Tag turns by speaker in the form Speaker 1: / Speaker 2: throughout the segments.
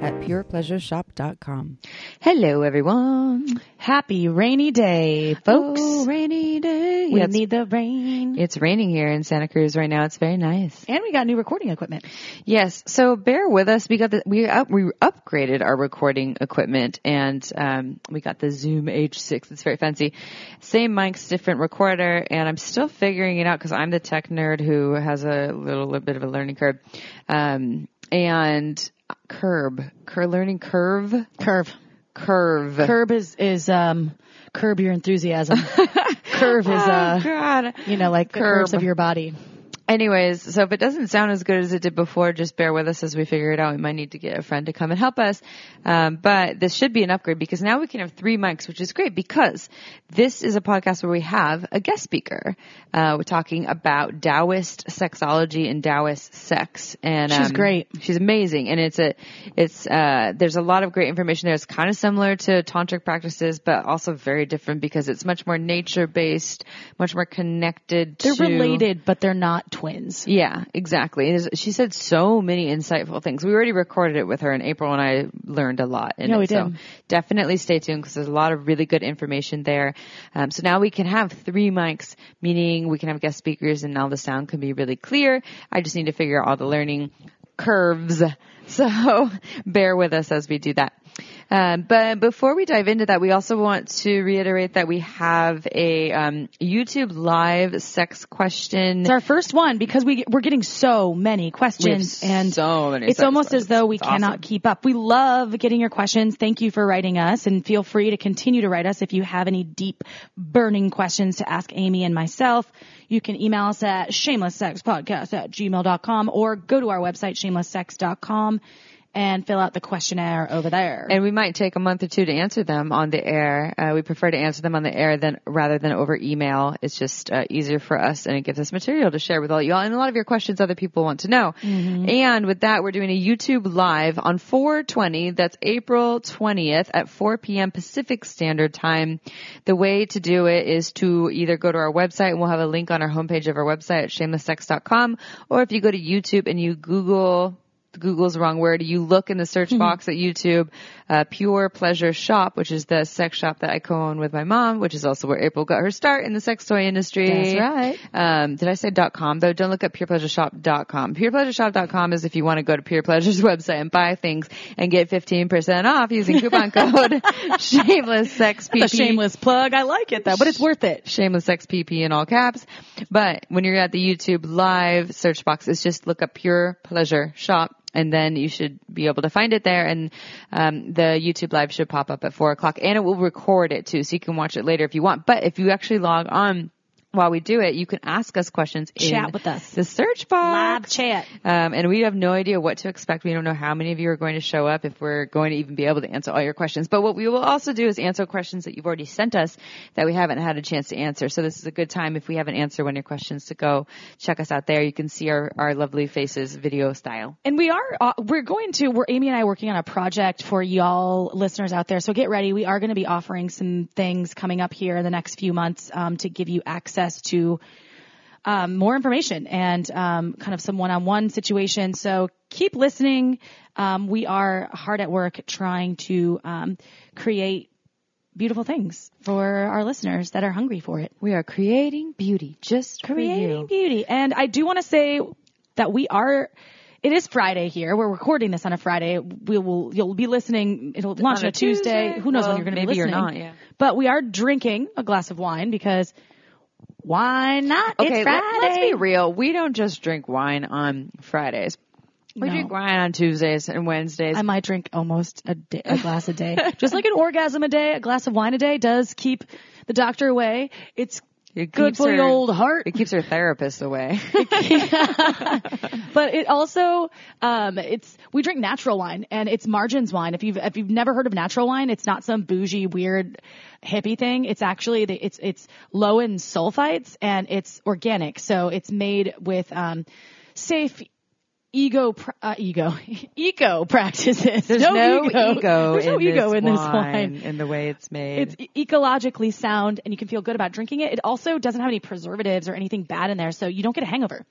Speaker 1: at purepleasureshop.com.
Speaker 2: Hello, everyone.
Speaker 3: Happy rainy day, folks.
Speaker 2: Oh, rainy day.
Speaker 3: we need the rain.
Speaker 2: it's raining here in Santa Cruz right now. It's very nice.
Speaker 3: and we got new recording equipment.
Speaker 2: Yes. So bear with us. We got the, we up, we upgraded our recording equipment and, um, we got the Zoom H6. It's very fancy. Same mics, different recorder. And I'm still figuring it out because I'm the tech nerd who has a little, little bit of a learning curve. Um, and curb, cur, learning curve,
Speaker 3: Curve.
Speaker 2: curve.
Speaker 3: Curb is, is, um, curb your enthusiasm. Curve is,
Speaker 2: Oh,
Speaker 3: uh,
Speaker 2: God.
Speaker 3: you know, like the curves of your body.
Speaker 2: Anyways, so if it doesn't sound as good as it did before, just bear with us as we figure it out. We might need to get a friend to come and help us. Um, but this should be an upgrade because now we can have three mics, which is great because this is a podcast where we have a guest speaker. Uh, we're talking about Taoist sexology and Taoist sex. And
Speaker 3: She's
Speaker 2: um,
Speaker 3: great.
Speaker 2: She's amazing, and it's a, it's uh, there's a lot of great information there. It's kind of similar to tantric practices, but also very different because it's much more nature based, much more connected.
Speaker 3: They're
Speaker 2: to,
Speaker 3: related, but they're not twins.
Speaker 2: yeah, exactly. She said so many insightful things. We already recorded it with her in April and I learned a lot. In
Speaker 3: Yeah,
Speaker 2: it.
Speaker 3: we
Speaker 2: So
Speaker 3: did.
Speaker 2: definitely stay tuned because there's a lot of really good information there. Um, so now we can have three mics, meaning we can have guest speakers and now the sound can be really clear. I just need to figure out all the learning curves. So bear with us as we do that. Um, but before we dive into that, we also want to reiterate that we have a um, YouTube live sex question.
Speaker 3: It's our first one because we we're getting so many questions and
Speaker 2: so many
Speaker 3: it's almost as though we
Speaker 2: It's
Speaker 3: cannot
Speaker 2: awesome.
Speaker 3: keep up. We love getting your questions. Thank you for writing us and feel free to continue to write us if you have any deep burning questions to ask Amy and myself. You can email us at shamelesssexpodcast at gmail.com or go to our website shamelesssex.com and fill out the questionnaire over there.
Speaker 2: And we might take a month or two to answer them on the air. Uh, we prefer to answer them on the air than rather than over email. It's just uh, easier for us, and it gives us material to share with all y'all. And a lot of your questions other people want to know. And with that, we're doing a YouTube live on 420. That's April 20th at 4 p.m. Pacific Standard Time. The way to do it is to either go to our website, and we'll have a link on our homepage of our website at shamelesssex.com, or if you go to YouTube and you Google Google's the wrong word. You look in the search box at YouTube, uh, Pure Pleasure Shop, which is the sex shop that I co-own with my mom, which is also where April got her start in the sex toy industry.
Speaker 3: That's right.
Speaker 2: Um, did I say dot com though? Don't look up purepleasureshop.com. Purepleasureshop.com is if you want to go to Pure Pleasure's website and buy things and get 15% off using coupon code shameless sex
Speaker 3: a shameless plug. I like it though, but it's worth it.
Speaker 2: shameless sex pp in all caps. But when you're at the YouTube live search box, it's just look up pure pleasure shop. And then you should be able to find it there, and um, the YouTube live should pop up at four o'clock, and it will record it too, so you can watch it later if you want. But if you actually log on while we do it, you can ask us questions.
Speaker 3: Chat
Speaker 2: in
Speaker 3: with us.
Speaker 2: The search box.
Speaker 3: Live chat.
Speaker 2: Um, and we have no idea what to expect. We don't know how many of you are going to show up if we're going to even be able to answer all your questions. But what we will also do is answer questions that you've already sent us that we haven't had a chance to answer. So this is a good time if we have an answer one of your questions to go check us out there. You can see our, our lovely faces video style.
Speaker 3: And we are, uh, we're going to, we're, Amy and I are working on a project for y'all listeners out there. So get ready. We are going to be offering some things coming up here in the next few months, um, to give you access to, um, more information and, um, kind of some one-on-one situation. So keep listening. Um, we are hard at work trying to, um, create beautiful things for our listeners that are hungry for it.
Speaker 2: We are creating beauty just
Speaker 3: creating beauty. And I do want to say that we are. It is Friday here. We're recording this on a Friday. We will. You'll be listening. It'll launch
Speaker 2: On
Speaker 3: on
Speaker 2: a
Speaker 3: Tuesday.
Speaker 2: Tuesday?
Speaker 3: Who knows
Speaker 2: Well,
Speaker 3: when you're going to be
Speaker 2: maybe you're
Speaker 3: listening?
Speaker 2: not, yeah.
Speaker 3: But we are drinking a glass of wine because why not?
Speaker 2: Okay,
Speaker 3: it's
Speaker 2: let,
Speaker 3: Friday.
Speaker 2: us be real. We don't just drink wine on Fridays. We
Speaker 3: No.
Speaker 2: drink wine on Tuesdays and Wednesdays.
Speaker 3: I might drink almost a, day, a glass a day. Just like an orgasm a day, a glass of wine a day does keep the doctor away. It's
Speaker 2: It
Speaker 3: good
Speaker 2: keeps
Speaker 3: for the
Speaker 2: her-
Speaker 3: old heart.
Speaker 2: It keeps her therapist away.
Speaker 3: but it also um it's we drink natural wine and it's margins wine if you've if you've never heard of natural wine it's not some bougie weird hippie thing it's actually the, it's it's low in sulfites and it's organic so it's made with um safe ego pr- uh, ego eco practices
Speaker 2: There's no, ego,
Speaker 3: there's no
Speaker 2: in,
Speaker 3: ego
Speaker 2: this
Speaker 3: in this
Speaker 2: wine, in the way it's made.
Speaker 3: it's ecologically sound and you can feel good about drinking it. It also doesn't have any preservatives or anything bad in there, so you don't get a hangover.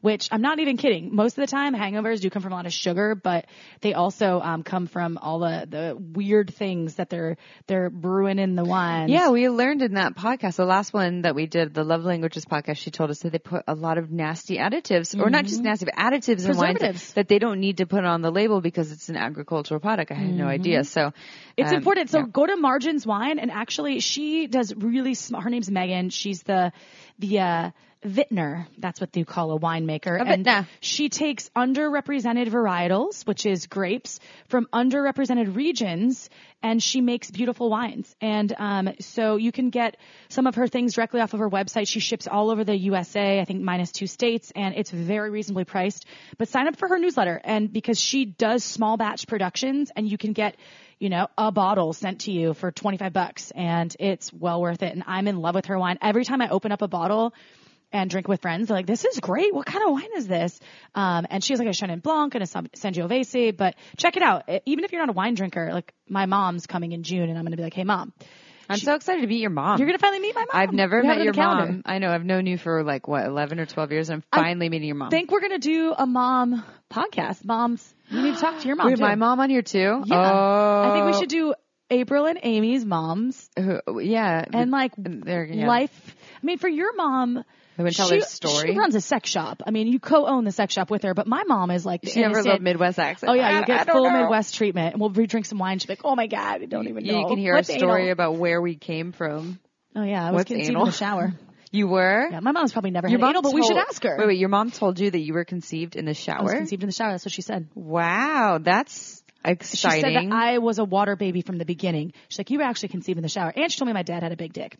Speaker 3: Which I'm not even kidding. Most of the time, hangovers do come from a lot of sugar, but they also um, come from all the, the weird things that they're they're brewing in the wine.
Speaker 2: Yeah, we learned in that podcast, the last one that we did, the Love Languages podcast, she told us that they put a lot of nasty additives, or not just nasty, but additives in wines that, they don't need to put on the label because it's an agricultural product. I had no idea. So
Speaker 3: It's
Speaker 2: um,
Speaker 3: important. So
Speaker 2: yeah.
Speaker 3: go to Margins Wine, and actually, she does really smart. Her name's Megan. She's the the uh, vintner. That's what they call a winemaker.
Speaker 2: A
Speaker 3: and
Speaker 2: vintner.
Speaker 3: she takes underrepresented varietals, which is grapes, from underrepresented regions, and she makes beautiful wines. And um, so you can get some of her things directly off of her website. She ships all over the USA, I think minus two states, and it's very reasonably priced. But sign up for her newsletter, and because she does small batch productions, and you can get you know, a bottle sent to you for 25 bucks and it's well worth it. And I'm in love with her wine. Every time I open up a bottle and drink with friends, they're like, this is great. What kind of wine is this? Um, and she has like a Chenin Blanc and a San- Sangiovese, but check it out. Even if you're not a wine drinker, like my mom's coming in June and I'm going to be like, hey mom,
Speaker 2: I'm so excited to meet your mom.
Speaker 3: you're going to finally meet my mom.
Speaker 2: I've never
Speaker 3: We
Speaker 2: met your
Speaker 3: on the calendar.
Speaker 2: mom. I know. I've known you for like what, 11 or 12 years. And I'm finally meeting your mom.
Speaker 3: I think we're going to do a mom podcast. Moms, you need to talk to your mom.
Speaker 2: Wait, my mom on here too?
Speaker 3: Yeah.
Speaker 2: Oh.
Speaker 3: I think we should do April and Amy's moms
Speaker 2: Who- Yeah.
Speaker 3: and like
Speaker 2: They're- yeah.
Speaker 3: life. I mean, for your mom,
Speaker 2: They would tell
Speaker 3: she,
Speaker 2: their story.
Speaker 3: She runs a sex shop. I mean, you co-own the sex shop with her, but my mom is like
Speaker 2: She never loved Midwest accent.
Speaker 3: Oh yeah, you get full
Speaker 2: know.
Speaker 3: Midwest treatment, and we'll drink some wine. She's like, "Oh my god, I don't even know."
Speaker 2: You can hear
Speaker 3: What's
Speaker 2: a story
Speaker 3: anal?
Speaker 2: about where we came from.
Speaker 3: Oh yeah, I was
Speaker 2: what's
Speaker 3: conceived
Speaker 2: anal?
Speaker 3: in the shower.
Speaker 2: You were?
Speaker 3: Yeah, my mom's probably never
Speaker 2: Your
Speaker 3: had
Speaker 2: mom
Speaker 3: anal, but we should
Speaker 2: told-
Speaker 3: ask her.
Speaker 2: Wait, wait, your mom told you that you were conceived in the
Speaker 3: I was
Speaker 2: shower?
Speaker 3: conceived in the shower. That's what she said.
Speaker 2: Wow, that's
Speaker 3: She said that I was a water baby from the beginning. She's like, "You were actually conceived in the shower," and she told me my dad had a big dick.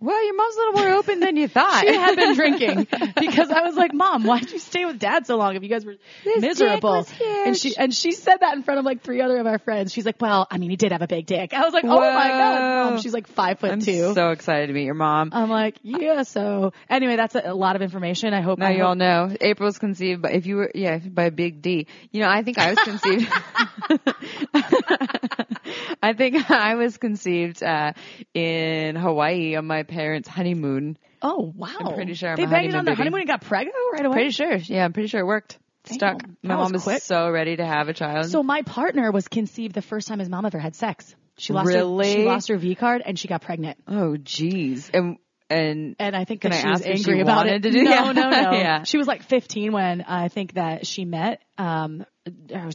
Speaker 2: Well, your mom's a little more open than you thought.
Speaker 3: She had been drinking because I was like, "Mom, why did you stay with Dad so long if you guys were
Speaker 2: This
Speaker 3: miserable?"
Speaker 2: dick was huge.
Speaker 3: And she and she said that in front of like three other of our friends. She's like, "Well, I mean, he did have a big dick." I was like, "Oh my god, Mom!" She's like five foot
Speaker 2: I'm
Speaker 3: two.
Speaker 2: so excited to meet your mom.
Speaker 3: I'm like, yeah. So anyway, that's a, a lot of information. I hope
Speaker 2: now
Speaker 3: I
Speaker 2: you all
Speaker 3: hope-
Speaker 2: know April's conceived, but if you were, yeah, by a big D. You know, I think I was conceived. I think I was conceived uh, in Hawaii on my parents' honeymoon.
Speaker 3: Oh wow!
Speaker 2: I'm pretty sure
Speaker 3: they banged on the honeymoon and got pregnant right away.
Speaker 2: Pretty sure, yeah, I'm pretty sure it worked. Stuck. My
Speaker 3: was
Speaker 2: mom was so ready to have a child.
Speaker 3: So my partner was conceived the first time his mom ever had sex. She lost her, she lost her V card and she got pregnant.
Speaker 2: oh, jeez, and and
Speaker 3: And I think that
Speaker 2: I
Speaker 3: she was
Speaker 2: if she
Speaker 3: angry about it.
Speaker 2: to do-
Speaker 3: no,
Speaker 2: Yeah.
Speaker 3: no, no.
Speaker 2: Yeah.
Speaker 3: She was like 15 when I think that she met. Um,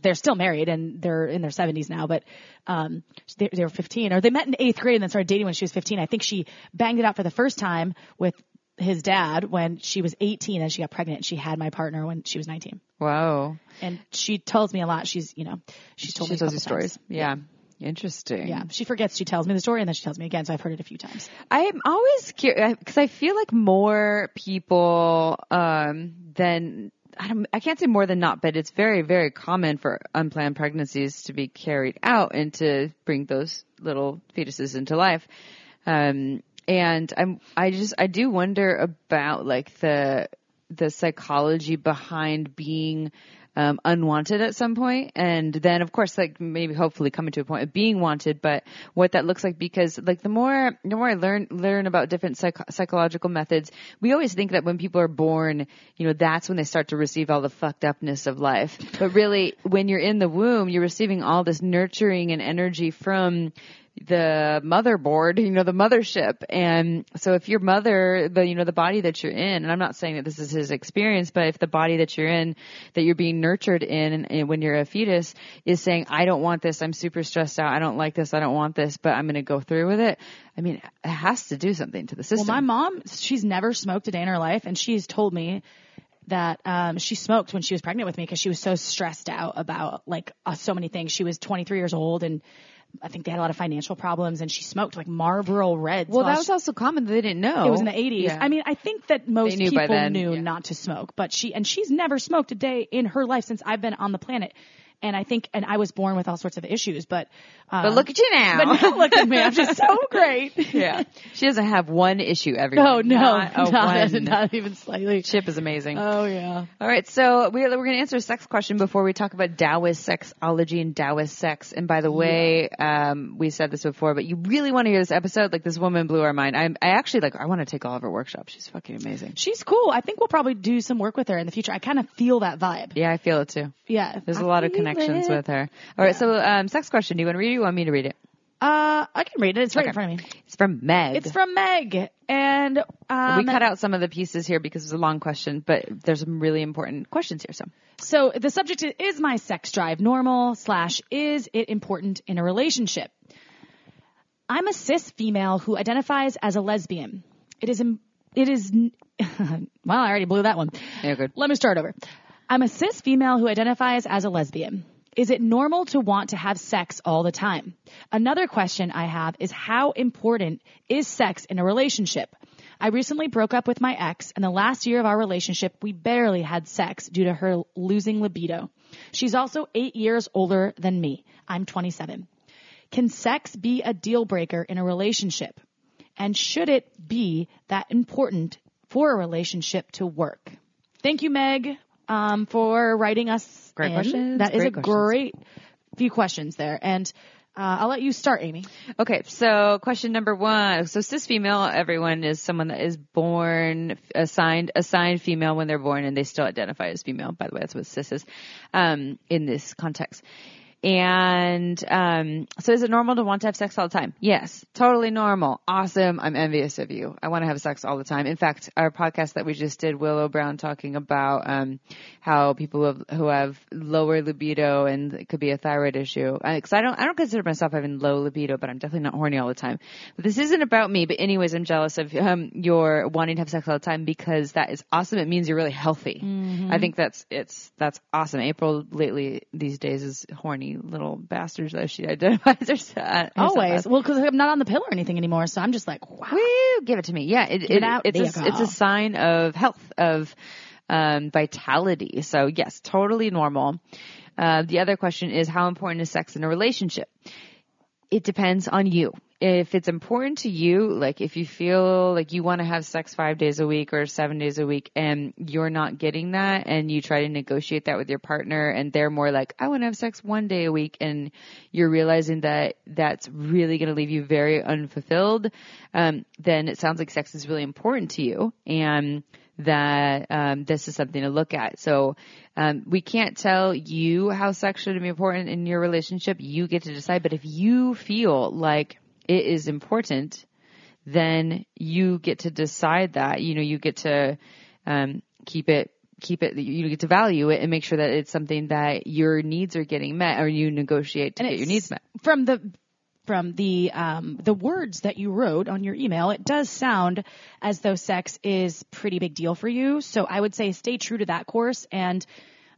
Speaker 3: they're still married and they're in their 70s now, but um, they, they were 15 or they met in eighth grade and then started dating when she was 15. I think she banged it out for the first time with his dad when she was 18 and she got pregnant. She had my partner when she was 19.
Speaker 2: whoa,
Speaker 3: And she tells me a lot. She's, you know, she's told
Speaker 2: she
Speaker 3: me
Speaker 2: tells you stories. Yeah. Interesting.
Speaker 3: Yeah, she forgets. She tells me the story and then she tells me again. So I've heard it a few times.
Speaker 2: I'm always curious because I feel like more people um, than I don't. I can't say more than not, but it's very, very common for unplanned pregnancies to be carried out and to bring those little fetuses into life. Um, and I'm. I just. I do wonder about like the the psychology behind being um, unwanted at some point, and then of course, like maybe hopefully coming to a point of being wanted, but what that looks like because like the more the more I learn learn about different psych- psychological methods, we always think that when people are born, you know, that's when they start to receive all the fucked upness of life. But really, when you're in the womb, you're receiving all this nurturing and energy from the motherboard, you know, the mothership. And so if your mother, the, you know, the body that you're in, and I'm not saying that this is his experience, but if the body that you're in, that you're being nurtured in and, and when you're a fetus is saying, I don't want this, I'm super stressed out, I don't like this, I don't want this, but I'm going to go through with it. I mean, it has to do something to the system.
Speaker 3: Well, my mom, she's never smoked a day in her life, and she's told me that um, she smoked when she was pregnant with me because she was so stressed out about like uh, so many things. She was 23 years old and I think they had a lot of financial problems and she smoked like Marlboro Reds.
Speaker 2: Well, that was
Speaker 3: she-
Speaker 2: also common. They didn't know.
Speaker 3: it was in the 80s.
Speaker 2: Yeah.
Speaker 3: I mean, I think that most
Speaker 2: knew
Speaker 3: people knew
Speaker 2: yeah.
Speaker 3: not to smoke, but she, and she's never smoked a day in her life since I've been on the planet. And I think, and I was born with all sorts of issues, but, um,
Speaker 2: but look at you now.
Speaker 3: but now look at me. I'm just so great.
Speaker 2: yeah. She doesn't have one issue everyone.
Speaker 3: Oh no,
Speaker 2: Not
Speaker 3: not,
Speaker 2: one.
Speaker 3: not even slightly.
Speaker 2: Chip is amazing.
Speaker 3: Oh yeah.
Speaker 2: All right, so we're, we're going to answer a sex question before we talk about Taoist sexology and Taoist sex. And by the way, um, we said this before, but you really want to hear this episode? Like this woman blew our mind. I, I actually like. I want to take all of her workshops. She's fucking amazing.
Speaker 3: She's cool. I think we'll probably do some work with her in the future. I kind of feel that vibe.
Speaker 2: Yeah, I feel it too.
Speaker 3: Yeah.
Speaker 2: There's
Speaker 3: a
Speaker 2: a lot of connections with her. All right, so um, sex question. Do you want to read it? Or you want me to read it?
Speaker 3: Uh, I can read it. It's right in front of me.
Speaker 2: It's from Meg.
Speaker 3: It's from Meg, and um,
Speaker 2: we cut out some of the pieces here because it's a long question, but there's some really important questions here. So
Speaker 3: So the subject is, is my sex drive normal slash is it important in a relationship? I'm a cis female who identifies as a lesbian. It is, it is, well, I already blew that one.
Speaker 2: yeah, good.
Speaker 3: Let me start over. I'm a cis female who identifies as a lesbian. Is it normal to want to have sex all the time? Another question I have is how important is sex in a relationship? I recently broke up with my ex, and the last year of our relationship, we barely had sex due to her losing libido. She's also eight years older than me. I'm 27. Can sex be a deal breaker in a relationship? And should it be that important for a relationship to work? Thank you, Meg, um, for writing us.
Speaker 2: Great
Speaker 3: in.
Speaker 2: questions,
Speaker 3: That is
Speaker 2: great
Speaker 3: a
Speaker 2: questions.
Speaker 3: great few questions there. And uh, I'll let you start, Amy.
Speaker 2: Okay, so question number one. So cis female, everyone is someone that is born assigned assigned female when they're born, and they still identify as female. By the way, that's what cis is um, in this context. And um, so, is it normal to want to have sex all the time? Yes, totally normal. Awesome. I'm envious of you. I want to have sex all the time. In fact, our podcast that we just did, Willow Brown talking about um, how people who have, who have lower libido and it could be a thyroid issue. Because I don't, I don't consider myself having low libido, but I'm definitely not horny all the time. But this isn't about me. But anyways, I'm jealous of um, your wanting to have sex all the time because that is awesome. It means you're really healthy. I think that's it's that's awesome. April lately these days is horny little bastards as she identifies herself. herself
Speaker 3: Always.
Speaker 2: as.
Speaker 3: Well, because I'm not on the pill or anything anymore, so I'm just like, wow.
Speaker 2: Woo, give it to me. Yeah, it, it,
Speaker 3: out
Speaker 2: it's a, it's a sign of health, of um, vitality. So yes, totally normal. Uh, the other question is how important is sex in a relationship? It depends on you. If it's important to you, like if you feel like you want to have sex five days a week or seven days a week and you're not getting that and you try to negotiate that with your partner and they're more like, I want to have sex one day a week and you're realizing that that's really going to leave you very unfulfilled, um, then it sounds like sex is really important to you and that um, this is something to look at. So um, we can't tell you how sex should be important in your relationship. You get to decide. But if you feel like it is important, then you get to decide that. You know, you get to um, keep it. Keep it, you get to value it and make sure that it's something that your needs are getting met or you negotiate to
Speaker 3: And
Speaker 2: get your needs met.
Speaker 3: From the from the um, the words that you wrote on your email, it does sound as though sex is pretty big deal for you. So I would say stay true to that course. And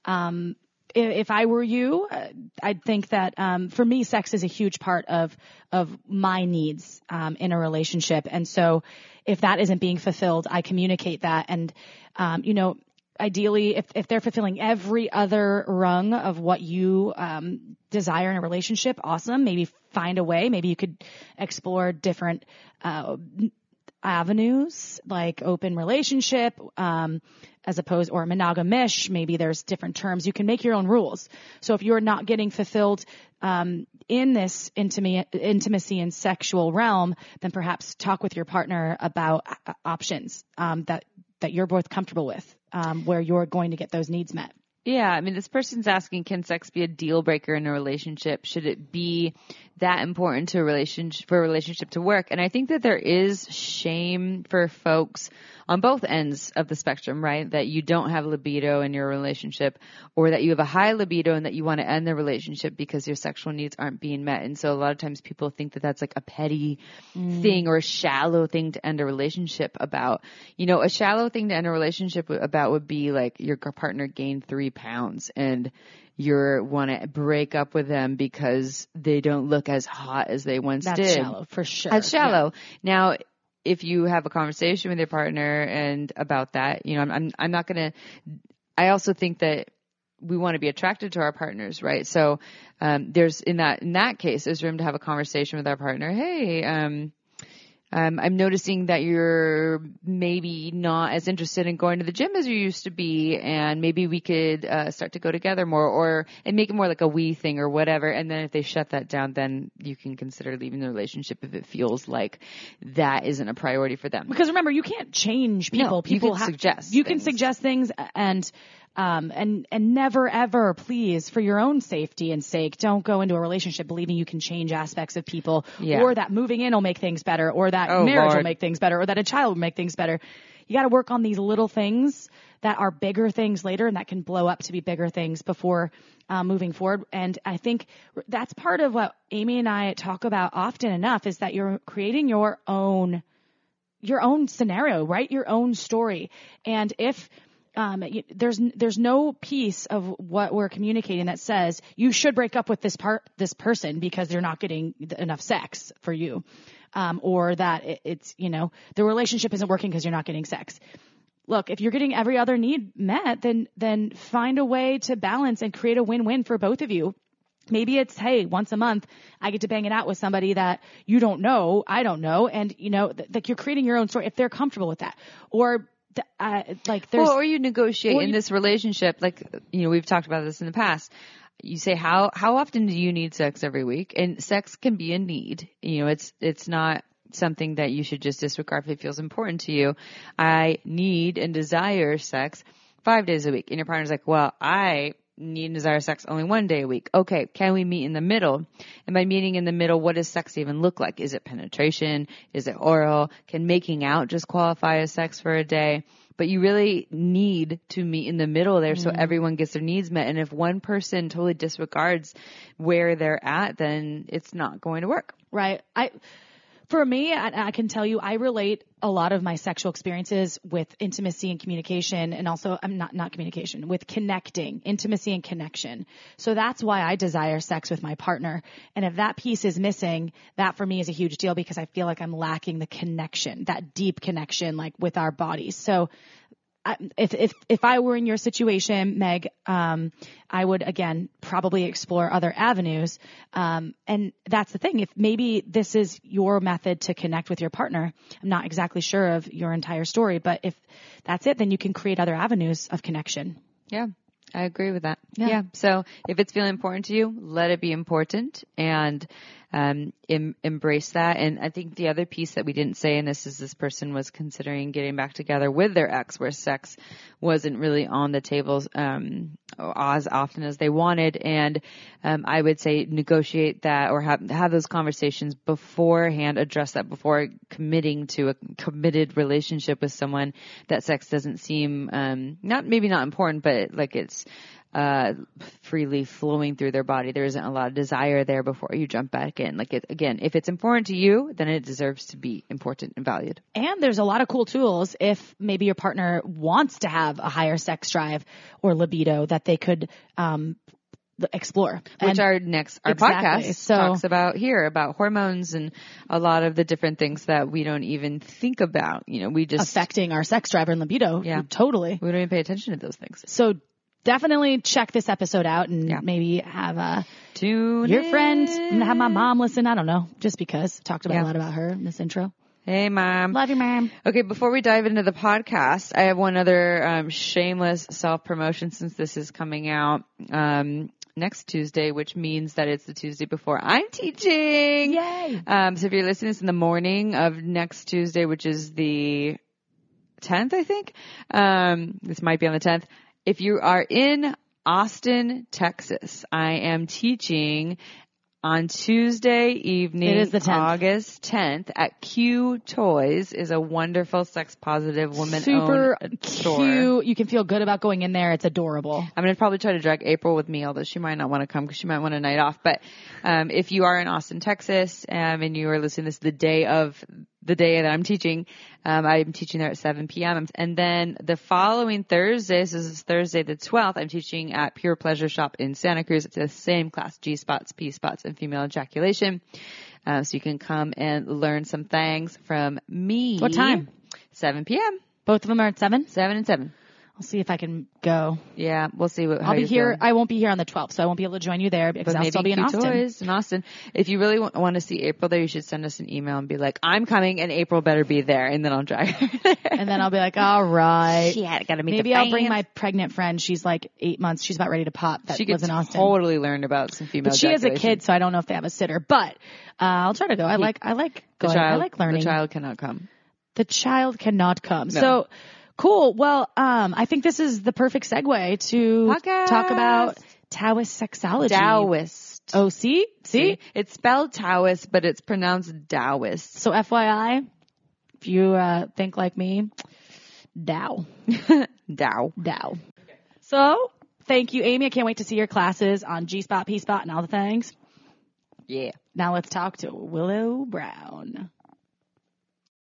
Speaker 3: um, if I were you, uh, I'd think that um, for me, sex is a huge part of of my needs um, in a relationship. And so if that isn't being fulfilled, I communicate that. And um, you know, ideally, if, if they're fulfilling every other rung of what you um, desire in a relationship, awesome. Maybe find a way. Maybe you could explore different uh, avenues, like open relationship, um, as opposed or monogamish. Maybe there's different terms. You can make your own rules. So if you're not getting fulfilled um, in this intimacy, intimacy and sexual realm, then perhaps talk with your partner about uh, options um, that that you're both comfortable with, um, where you're going to get those needs met.
Speaker 2: Yeah, I mean, this person's asking, can sex be a deal breaker in a relationship? Should it be that important to a relationship for a relationship to work? And I think that there is shame for folks on both ends of the spectrum, right? That you don't have libido in your relationship or that you have a high libido and that you want to end the relationship because your sexual needs aren't being met. And so a lot of times people think that that's like a petty mm. thing or a shallow thing to end a relationship about. You know, a shallow thing to end a relationship about would be like your partner gained three pounds and you want to break up with them because they don't look as hot as they once
Speaker 3: That's
Speaker 2: did.
Speaker 3: shallow, for sure.
Speaker 2: That's shallow. Yeah. Now, if you have a conversation with your partner and about that, you know, I'm, I'm, I'm not going to, I also think that we want to be attracted to our partners, right? So, um, there's in that, in that case, there's room to have a conversation with our partner. Hey, um, um, I'm noticing that you're maybe not as interested in going to the gym as you used to be, and maybe we could uh, start to go together more, or and make it more like a we thing or whatever. And then if they shut that down, then you can consider leaving the relationship if it feels like that isn't a priority for them.
Speaker 3: Because remember, you can't change people.
Speaker 2: No,
Speaker 3: people
Speaker 2: you can suggest.
Speaker 3: You
Speaker 2: things.
Speaker 3: can suggest things, and um, and and never ever, please, for your own safety and sake, don't go into a relationship believing you can change aspects of people,
Speaker 2: yeah.
Speaker 3: or that moving in will make things better, or that
Speaker 2: oh,
Speaker 3: marriage
Speaker 2: Lord.
Speaker 3: will make things better, or that a child will make things better. You got to work on these little things that are bigger things later, and that can blow up to be bigger things before uh, moving forward. And I think that's part of what Amy and I talk about often enough is that you're creating your own your own scenario, right? Your own story. And if um, there's there's no piece of what we're communicating that says you should break up with this part this person because they're not getting enough sex for you, um, or that it, it's you know the relationship isn't working because you're not getting sex. Look, if you're getting every other need met, then then find a way to balance and create a win-win for both of you. Maybe it's, hey, once a month, I get to bang it out with somebody that you don't know, I don't know, and you know, like you're creating your own story if they're comfortable with that. Or uh, like there's,
Speaker 2: or you negotiate in
Speaker 3: you-
Speaker 2: this relationship, like, you know, we've talked about this in the past. You say, how, how often do you need sex every week? And sex can be a need. You know, it's, it's not something that you should just disregard if it feels important to you. I need and desire sex five days a week. And your partner's like, well, I need and desire sex only one day a week. Okay, can we meet in the middle? And by meeting in the middle, what does sex even look like? Is it penetration? Is it oral? Can making out just qualify as sex for a day? But you really need to meet in the middle there so mm. everyone gets their needs met. And if one person totally disregards where they're at, then it's not going to work.
Speaker 3: right. I, for me, I, I can tell you, I relate a lot of my sexual experiences with intimacy and communication and also, I'm not, not communication, with connecting, intimacy and connection. So that's why I desire sex with my partner. And if that piece is missing, that for me is a huge deal because I feel like I'm lacking the connection, that deep connection, like with our bodies. So if if if I were in your situation, Meg, um, I would again probably explore other avenues. Um, and that's the thing. If maybe this is your method to connect with your partner, I'm not exactly sure of your entire story, but if that's it, then you can create other avenues of connection.
Speaker 2: Yeah. I agree with that.
Speaker 3: Yeah.
Speaker 2: So if it's feeling important to you, let it be important and um, em- embrace that. And I think the other piece that we didn't say in this is this person was considering getting back together with their ex, where sex wasn't really on the table um, as often as they wanted. And um, I would say negotiate that or have have those conversations beforehand, address that before committing to a committed relationship with someone. That sex doesn't seem um, not maybe not important, but like it's uh, freely flowing through their body. There isn't a lot of desire there before you jump back in. Like it, again, if it's important to you, then it deserves to be important and valued.
Speaker 3: And there's a lot of cool tools if maybe your partner wants to have a higher sex drive or libido that they could um, explore.
Speaker 2: Which
Speaker 3: And-
Speaker 2: our next, our
Speaker 3: Exactly.
Speaker 2: podcast
Speaker 3: So-
Speaker 2: talks about here about hormones and a lot of the different things that we don't even think about. You know, we just,
Speaker 3: affecting our sex drive and libido.
Speaker 2: Yeah.
Speaker 3: Totally.
Speaker 2: we don't even pay attention to those things.
Speaker 3: So definitely check this episode out and
Speaker 2: Yeah.
Speaker 3: maybe have a
Speaker 2: Tune
Speaker 3: your friend,
Speaker 2: in.
Speaker 3: I'm gonna have my mom listen. I don't know, just because talked about
Speaker 2: Yeah.
Speaker 3: a lot about her in this intro.
Speaker 2: Hey mom.
Speaker 3: Love you, mom.
Speaker 2: Okay, before we dive into the podcast, I have one other um, shameless self promotion since this is coming out um, next Tuesday, which means that it's the Tuesday before I'm teaching.
Speaker 3: Yay!
Speaker 2: Um, so if you're listening this in the morning of next Tuesday, which is the 10th, I think, um, this might be on the 10th. If you are in Austin, Texas. I am teaching on Tuesday evening,
Speaker 3: It is the 10th.
Speaker 2: August 10th at Q Toys is a wonderful sex positive woman
Speaker 3: Super
Speaker 2: owned store.
Speaker 3: cute. You can feel good about going in there. It's adorable.
Speaker 2: I'm going to probably try to drag April with me, although she might not want to come because she might want a night off. But um, if you are in Austin, Texas, um, and you are listening to this the day of the day that I'm teaching, um, I'm teaching there at 7 p.m. And then the following Thursday, so this is Thursday the 12th, I'm teaching at Pure Pleasure Shop in Santa Cruz. It's the same class, G spots, P spots, and female ejaculation. Uh, so you can come and learn some things from me.
Speaker 3: What time?
Speaker 2: 7 p.m.
Speaker 3: Both of them are at seven.
Speaker 2: 7 and 7.
Speaker 3: I'll see if I can go.
Speaker 2: Yeah, we'll see what. how
Speaker 3: I'll be here.
Speaker 2: feeling.
Speaker 3: I won't be here on the 12th, so I won't be able to join you there because I'll still be in Austin.
Speaker 2: Toys in Austin. If you really want, to see April there, you should send us an email and be like, "I'm coming, and April better be there," and then I'll drag her.
Speaker 3: And then I'll be like, all right.
Speaker 2: She had got to meet
Speaker 3: Maybe I'll bring my pregnant friend. She's like eight months. She's about ready to pop. That
Speaker 2: She
Speaker 3: was in Austin.
Speaker 2: totally learned about some female.
Speaker 3: But she has a kid, so I don't know if they have a sitter. But uh, I'll try to go. I like. I like going.
Speaker 2: child,
Speaker 3: I like learning.
Speaker 2: The child cannot come.
Speaker 3: the child cannot come. So cool. Well, um, I think this is the perfect segue to
Speaker 2: Podcast.
Speaker 3: talk about Taoist sexology.
Speaker 2: Taoist.
Speaker 3: Oh, see, see.
Speaker 2: It's spelled Taoist, but it's pronounced Taoist.
Speaker 3: So FYI, if you uh, think like me, Tao,
Speaker 2: Tao.
Speaker 3: Tao. So thank you, Amy. I can't wait to see your classes on G Spot, P Spot, and all the things.
Speaker 2: Yeah.
Speaker 3: Now let's talk to Willow Brown.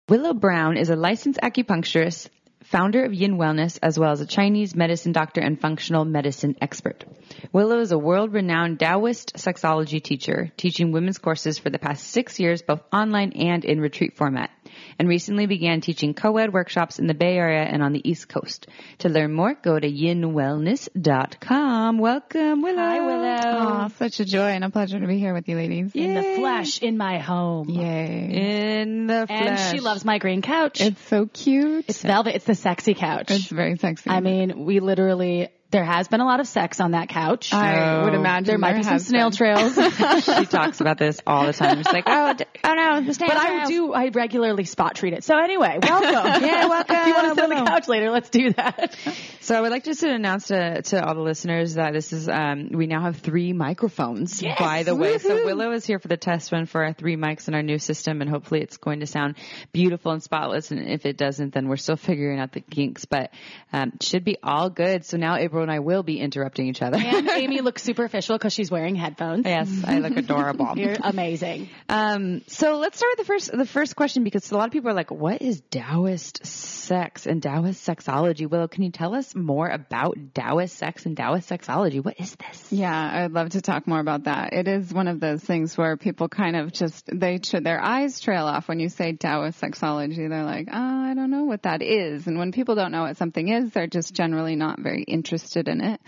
Speaker 2: Willow Brown is a licensed acupuncturist, founder of Yin Wellness, as well as a Chinese medicine doctor and functional medicine expert. Willow is a world-renowned Taoist sexology teacher, teaching women's courses for the past six years, both online and in retreat format, and recently began teaching co-ed workshops in the Bay Area and on the East Coast. To learn more, go to yinwellness.com. Welcome, Willow.
Speaker 3: Hi, Willow.
Speaker 4: Aw, such a joy and a pleasure to be here with you ladies.
Speaker 3: In the flesh, in my home.
Speaker 4: Yay.
Speaker 2: In the flesh.
Speaker 3: And she loves my green couch.
Speaker 4: It's so cute.
Speaker 3: It's velvet. It's the sexy couch.
Speaker 4: It's very sexy.
Speaker 3: I mean, we literally, there has been a lot of sex on that couch.
Speaker 4: I would imagine
Speaker 3: there might be some snail
Speaker 4: been.
Speaker 3: trails.
Speaker 2: she talks about this all the time. She's like, oh, d- oh no, the snail
Speaker 3: But I do, I regularly spot treat it. So anyway, welcome.
Speaker 2: Yeah, welcome,
Speaker 3: if you want to sit on the couch later, let's do that.
Speaker 2: So I would like just to announce to, to all the listeners that this is, um, we now have three microphones,
Speaker 3: Yes!
Speaker 2: by the way. So Willow is here for the test run for our three mics in our new system and hopefully it's going to sound beautiful and spotless. And if it doesn't, then we're still figuring out the kinks, but, um, should be all good. So now April and I will be interrupting each other.
Speaker 3: And Amy looks super official because she's wearing headphones.
Speaker 2: yes, I look adorable.
Speaker 3: You're amazing.
Speaker 2: Um, so let's start with the first the first question because a lot of people are like, "What is Taoist sex and Taoist sexology?" Willow, can you tell us more about Taoist sex and Taoist sexology? What is this?
Speaker 4: Yeah, I'd love to talk more about that. It is one of those things where people kind of just they their eyes trail off when you say Taoist sexology. They're like, "Oh, I don't know what that is." And when people don't know what something is, they're just generally not very interested in it.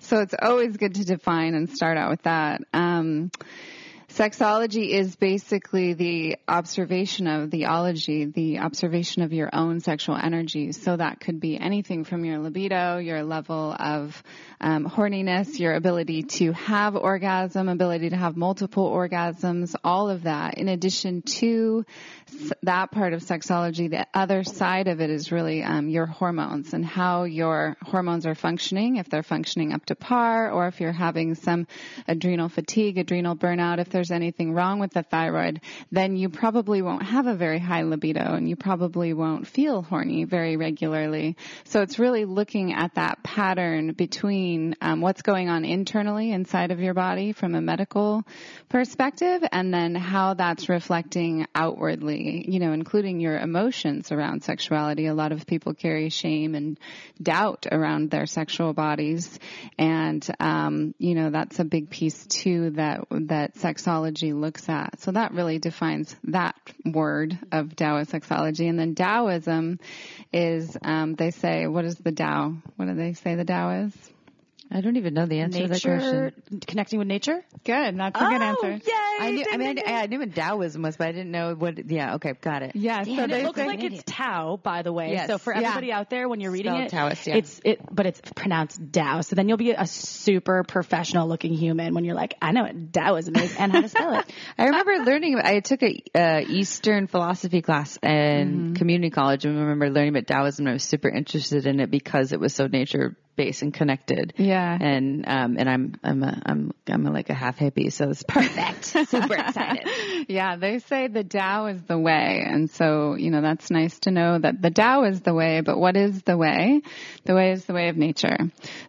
Speaker 4: So it's always good to define and start out with that. Um, Sexology is basically the observation of the ology, the observation of your own sexual energy. So that could be anything from your libido, your level of um, horniness, your ability to have orgasm, ability to have multiple orgasms, all of that. In addition to that part of sexology, the other side of it is really um, your hormones and how your hormones are functioning, if they're functioning up to par, or if you're having some adrenal fatigue, adrenal burnout, if there's anything wrong with the thyroid, then you probably won't have a very high libido and you probably won't feel horny very regularly. So it's really looking at that pattern between um, what's going on internally inside of your body from a medical perspective and then how that's reflecting outwardly, you know, including your emotions around sexuality. A lot of people carry shame and doubt around their sexual bodies. And, um, you know, that's a big piece too that, that sexology looks at. So that really defines that word of Taoist sexology. And then Taoism is, um, they say, what is the Tao? What do they say the Tao is?
Speaker 2: I don't even know the answer to that question.
Speaker 3: connecting with nature.
Speaker 4: Good. That's a good answer.
Speaker 3: Yay!
Speaker 2: I knew. I mean,
Speaker 3: ding,
Speaker 2: I. I knew what Taoism was, but I didn't know what. Yeah. Okay. Got it.
Speaker 4: Yeah. so they
Speaker 3: it looks
Speaker 4: say,
Speaker 3: like it's Tao, by the way.
Speaker 2: Yes.
Speaker 3: So for
Speaker 4: Yeah.
Speaker 3: everybody out there, when you're reading
Speaker 2: Spelled
Speaker 3: it,
Speaker 2: Taoist, yeah.
Speaker 3: it's it, but it's pronounced Tao. So then you'll be a super professional looking human when you're like, I know what Taoism is and how to spell it.
Speaker 2: I remember learning. I took a uh, Eastern philosophy class in community college, and I remember learning about Taoism. and I was super interested in it because it was so nature base and connected.
Speaker 4: Yeah.
Speaker 2: And um and I'm I'm a I'm I'm a, like a half hippie, so it's perfect. Super excited.
Speaker 4: Yeah, they say the Tao is the way. And so, you know, that's nice to know that the Tao is the way, but what is the way? The way is the way of nature.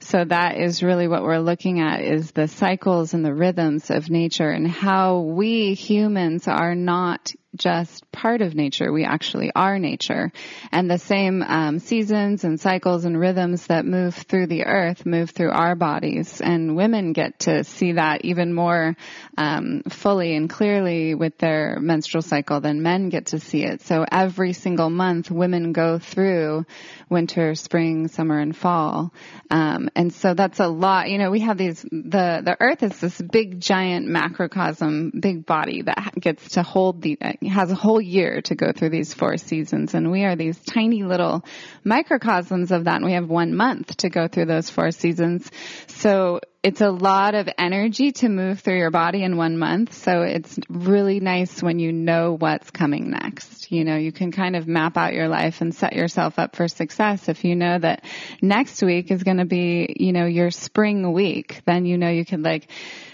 Speaker 4: So that is really what we're looking at is the cycles and the rhythms of nature and how we humans are not just part of nature. We actually are nature. And the same um, seasons and cycles and rhythms that move through the earth move through our bodies. And women get to see that even more um, fully and clearly with their menstrual cycle than men get to see it. So every single month, women go through winter, spring, summer, and fall. Um, and so that's a lot. You know, we have these. The the Earth is this big, giant macrocosm, big body that gets to hold the has a whole year to go through these four seasons, and we are these tiny little microcosms of that. And we have one month to go through those four seasons. So it's a lot of energy to move through your body in one month. So it's really nice when you know what's coming next. You know, you can kind of map out your life and set yourself up for success. If you know that next week is going to be, you know, your spring week, then you know you can like,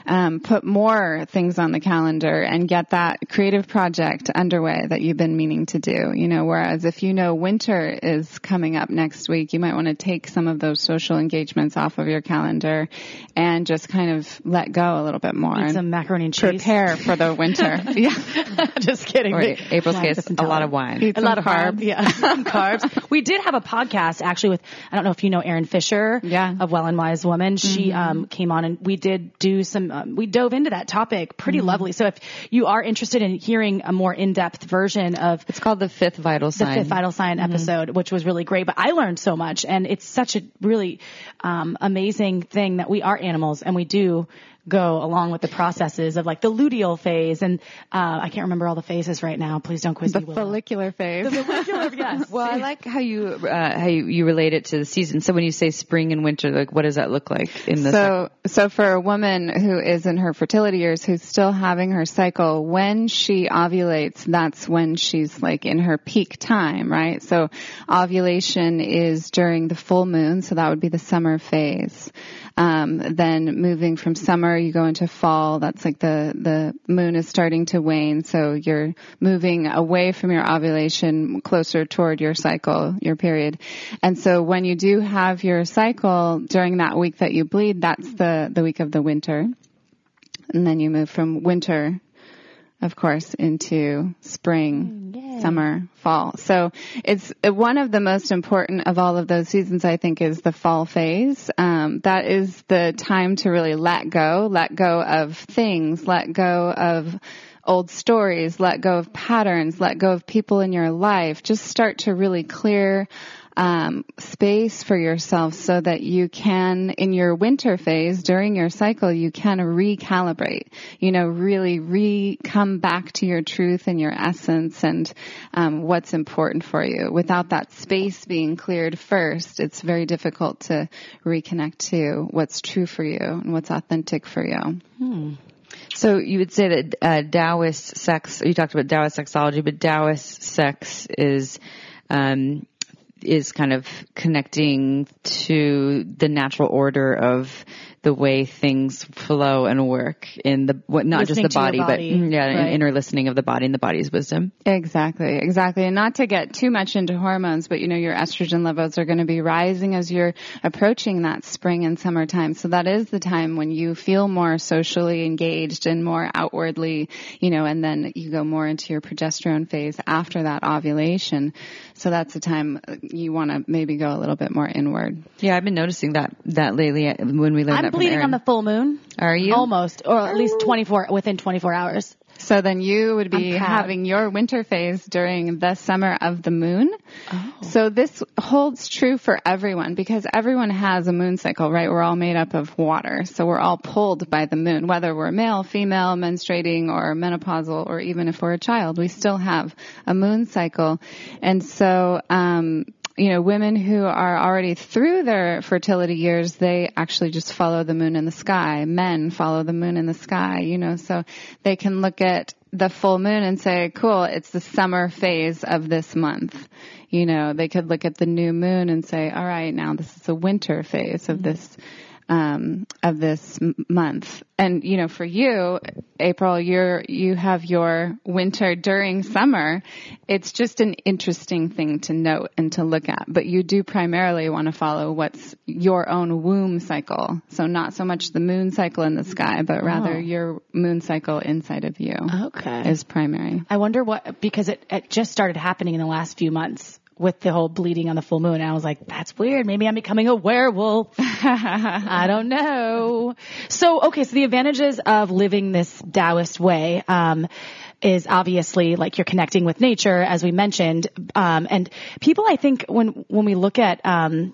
Speaker 4: um, put more things on the calendar and get that creative project underway that you've been meaning to do. You know, whereas if you know winter is coming up next week, you might want to take some of those social engagements off of your calendar and just kind of let go a little bit more.
Speaker 3: Eat
Speaker 4: and
Speaker 3: some macaroni and cheese.
Speaker 4: prepare for the winter. yeah.
Speaker 3: Just kidding.
Speaker 2: Or April's
Speaker 3: Wine
Speaker 2: case, a lot of wine.
Speaker 4: Eat
Speaker 3: a lot of
Speaker 4: carbs.
Speaker 3: carbs. Yeah, carbs. We did have a podcast actually with I don't know if you know Erin Fisher.
Speaker 4: Yeah.
Speaker 3: Of Well and Wise Woman. She um, came on and we did do some. Um, we dove into that topic pretty lovely. So if you are interested in hearing a more in depth version of
Speaker 2: It's called the fifth vital sign, the
Speaker 3: fifth vital sign episode, which was really great. But I learned so much, and it's such a really um, amazing thing that we are animals and we do go along with the processes of like the luteal phase, and uh, I can't remember all the phases right now. Please don't quiz
Speaker 4: The
Speaker 3: me. Willow.
Speaker 4: follicular phase.
Speaker 3: The follicular, yes.
Speaker 2: Well, I like how you uh, how you, you relate it to the season. So when you say spring and winter, like what does that look like in the
Speaker 4: So, so for a woman who is in her fertility years, who's still having her cycle, when she ovulates, that's when she's like in her peak time, right? So ovulation is during the full moon, so that would be the summer phase. Um, then moving from summer, you go into fall. That's like the, the moon is starting to wane. So you're moving away from your ovulation closer toward your cycle, your period. And so when you do have your cycle during that week that you bleed, that's the, the week of the winter. And then you move from winter of course, into spring, summer, fall. So it's uh, one of the most important of all of those seasons, I think, is the fall phase. Um, that is the time to really let go, let go of things, let go of old stories, let go of patterns, let go of people in your life. Just start to really clear um, space for yourself so that you can, in your winter phase during your cycle, you can recalibrate. You know, really re come back to your truth and your essence and um, what's important for you. Without that space being cleared first, it's very difficult to reconnect to what's true for you and what's authentic for you.
Speaker 2: So you would say that uh, Taoist sex. You talked about Taoist sexology, but Taoist sex is um, is kind of connecting to the natural order of the way things flow and work in the what not
Speaker 3: Listening
Speaker 2: just the
Speaker 3: to
Speaker 2: body, but yeah,
Speaker 3: right.
Speaker 2: an inner listening of the body and the body's wisdom.
Speaker 4: Exactly, exactly. And not to get too much into hormones, but you know, your estrogen levels are going to be rising as you're approaching that spring and summertime. So that is the time when you feel more socially engaged and more outwardly, you know, and then you go more into your progesterone phase after that ovulation. So that's the time you want to maybe go a little bit more inward.
Speaker 2: Yeah, I've been noticing that that lately uh, when we learned
Speaker 3: I'm
Speaker 2: that
Speaker 3: bleeding on the full moon.
Speaker 2: Are you?
Speaker 3: Almost, or at least 24 within 24 hours.
Speaker 4: So then you would be having your winter phase during the summer of the moon. So this holds true for everyone because everyone has a moon cycle, right? We're all made up of water. So we're all pulled by the moon, whether we're male, female, menstruating or menopausal, or even if we're a child, we still have a moon cycle. And so, um, you know, women who are already through their fertility years, they actually just follow the moon in the sky. Men follow the moon in the sky, you know, so they can look at the full moon and say, cool, it's the summer phase of this month. You know, they could look at the new moon and say, all right, now this is the winter phase of mm-hmm. this um, of this m- month. And you know, for you, April, you're you have your winter during summer. It's just an interesting thing to note and to look at. But you do primarily want to follow what's your own womb cycle. So not so much the moon cycle in the sky, but rather
Speaker 3: Oh.
Speaker 4: your moon cycle inside of you
Speaker 3: Okay.
Speaker 4: is primary.
Speaker 3: I wonder what because it, it just started happening in the last few months with the whole bleeding on the full moon. And I was like, that's weird. Maybe I'm becoming a werewolf. I don't know. So, okay. So the advantages of living this Taoist way, um, is obviously like you're connecting with nature, as we mentioned. Um, and people, I think when, when we look at, um,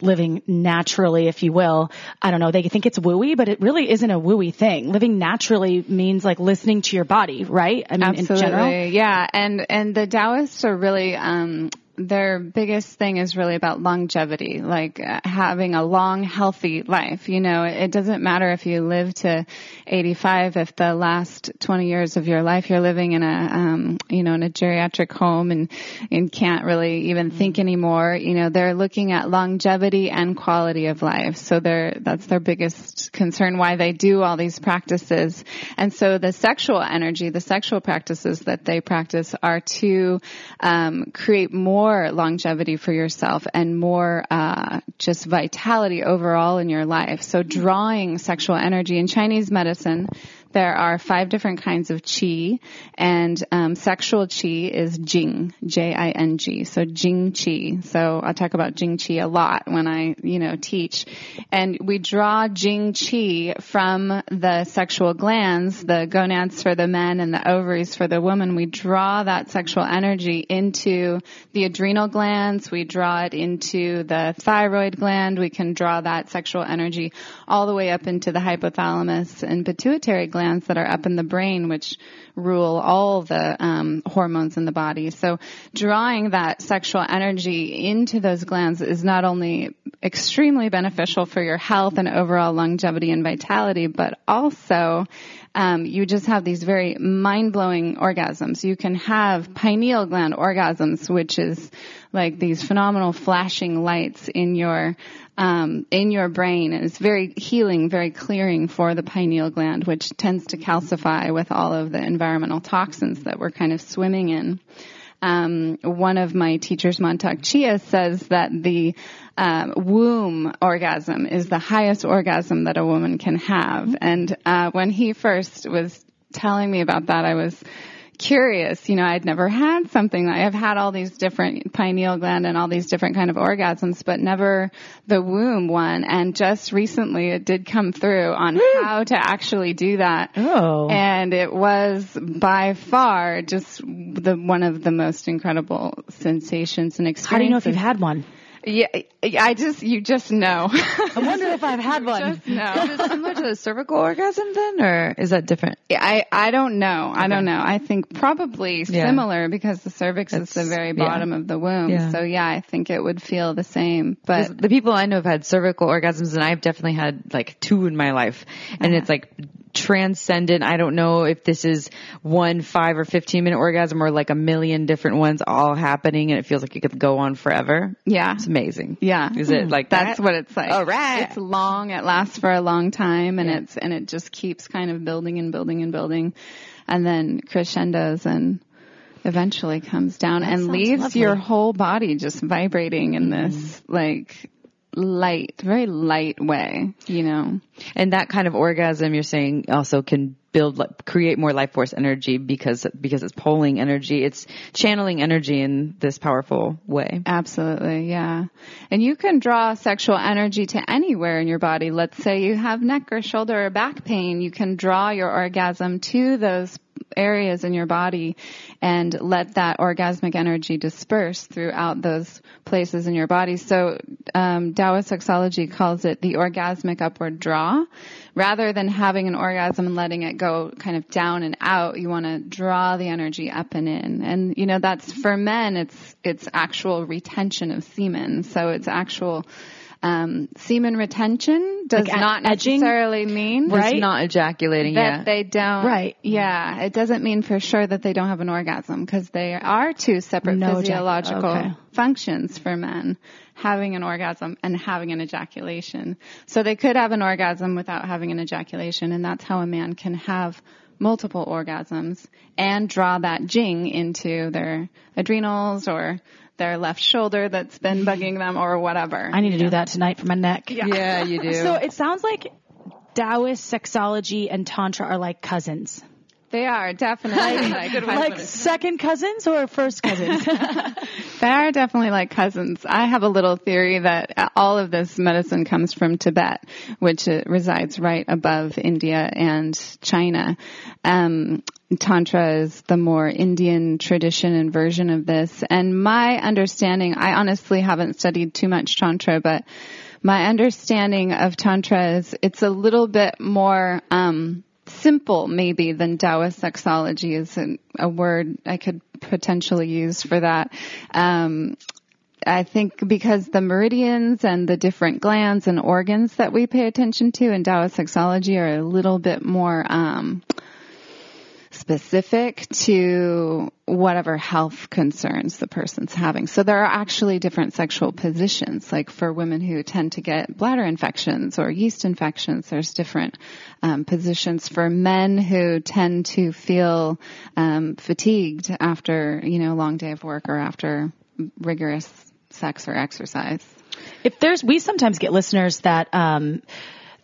Speaker 3: living naturally, if you will. I don't know. They think it's wooey, but it really isn't a wooey thing. Living naturally means like listening to your body, right? I mean, in general.
Speaker 4: Absolutely, yeah. And and the Taoists are really um, their biggest thing is really about longevity, like uh, having a long, healthy life. You know, it doesn't matter if you live to 85, if the last 20 years of your life you're living in a, um, you know, in a geriatric home and, and can't really even think anymore. You know, they're looking at longevity and quality of life. So they're, that's their biggest concern why they do all these practices. And so the sexual energy, the sexual practices that they practice are to, um, create more longevity for yourself and more, uh, just vitality overall in your life. So drawing sexual energy in Chinese medicine, there are five different kinds of qi, and um, sexual qi is jing, J-I-N-G. So jing qi. So I talk about jing qi a lot when I, you know, teach. And we draw jing qi from the sexual glands, the gonads for the men and the ovaries for the woman. We draw that sexual energy into the adrenal glands. We draw it into the thyroid gland. We can draw that sexual energy all the way up into the hypothalamus and pituitary glands that are up in the brain, which rule all the um, hormones in the body. So drawing that sexual energy into those glands is not only extremely beneficial for your health and overall longevity and vitality, but also um, you just have these very mind-blowing orgasms. You can have pineal gland orgasms, which is like these phenomenal flashing lights in your um, in your brain, and it's very healing, very clearing for the pineal gland, which tends to calcify with all of the environmental toxins that we're kind of swimming in. Um, one of my teachers, Mantak Chia, says that the um, womb orgasm is the highest orgasm that a woman can have. And uh, when he first was telling me about that, I was curious. You know, I'd never had something. I have had all these different pineal gland and all these different kind of orgasms, but never the womb one. And just recently, it did come through on how to actually do that.
Speaker 3: Oh.
Speaker 4: And it was by far just the one of the most incredible sensations and experiences.
Speaker 3: How do you know if you've had one?
Speaker 4: Yeah, I just you just know.
Speaker 3: I wonder if I've had one.
Speaker 4: just know.
Speaker 2: Is it similar to the cervical orgasm then, or is that different?
Speaker 4: Yeah, I I don't know. I don't know. I think probably
Speaker 2: Yeah.
Speaker 4: similar because the cervix is the
Speaker 2: It's-
Speaker 4: very
Speaker 2: yeah.
Speaker 4: bottom of the womb.
Speaker 2: Yeah.
Speaker 4: So yeah, I think it would feel the same. But
Speaker 2: the people I know have had cervical orgasms, and I've definitely had like two in my life, and it's like transcendent. I don't know if this is one five or fifteen minute orgasm or like a million different ones all happening, and it feels like it could go on forever.
Speaker 4: yeah.
Speaker 2: It's amazing.
Speaker 4: Yeah.
Speaker 2: Is it hmm. like
Speaker 4: That's
Speaker 2: that?
Speaker 4: what it's like.
Speaker 2: All right.
Speaker 4: It's long. It lasts for a long time and
Speaker 2: Yeah.
Speaker 4: it's, and it just keeps kind of building and building and building and then crescendos and eventually comes down and leaves
Speaker 3: lovely.
Speaker 4: your whole body just vibrating in mm-hmm. this like light, very light way, you know?
Speaker 2: And that kind of orgasm you're saying also can build, create more life force energy because, because it's pulling energy. It's channeling energy in this powerful way.
Speaker 4: Absolutely, yeah. And you can draw sexual energy to anywhere in your body. Let's say you have neck or shoulder or back pain. You can draw your orgasm to those areas in your body and let that orgasmic energy disperse throughout those places in your body. So um, Taoist sexology calls it the orgasmic upward draw. Rather than having an orgasm and letting it go kind of down and out, you want to draw the energy up and in. And you know that's for men. It's it's actual retention of semen. So it's actual um, semen retention does
Speaker 3: Like
Speaker 4: not
Speaker 3: edging?
Speaker 4: necessarily mean
Speaker 3: Right?
Speaker 2: not ejaculating.
Speaker 4: that
Speaker 2: yeah.
Speaker 4: they don't.
Speaker 3: Right.
Speaker 4: Yeah. It doesn't mean for sure that they don't have an orgasm because they are two separate
Speaker 3: No
Speaker 4: physiological
Speaker 3: okay.
Speaker 4: functions for men, having an orgasm and having an ejaculation. So they could have an orgasm without having an ejaculation and that's how a man can have multiple orgasms and draw that jing into their adrenals or their left shoulder that's been bugging them or whatever.
Speaker 3: I need to do that tonight for my neck.
Speaker 2: yeah, you do.
Speaker 3: So it sounds like Taoist sexology and tantra are like cousins.
Speaker 4: They are definitely like,
Speaker 3: Like second cousins or first cousins?
Speaker 4: They are definitely like cousins. I have a little theory that all of this medicine comes from Tibet, which uh, resides right above India and China. Um, Tantra is the more Indian tradition and version of this. And my understanding, I honestly haven't studied too much Tantra, but my understanding of Tantra is it's a little bit more, um, simple maybe than Taoist sexology is a, a word I could potentially use for that. Um, I think because the meridians and the different glands and organs that we pay attention to in Taoist sexology are a little bit more um, specific to whatever health concerns the person's having. So there are actually different sexual positions. Like for women who tend to get bladder infections or yeast infections, there's different um, positions. For men who tend to feel um, fatigued after you know a long day of work or after rigorous sex or exercise.
Speaker 3: if there's, we sometimes get listeners that, um,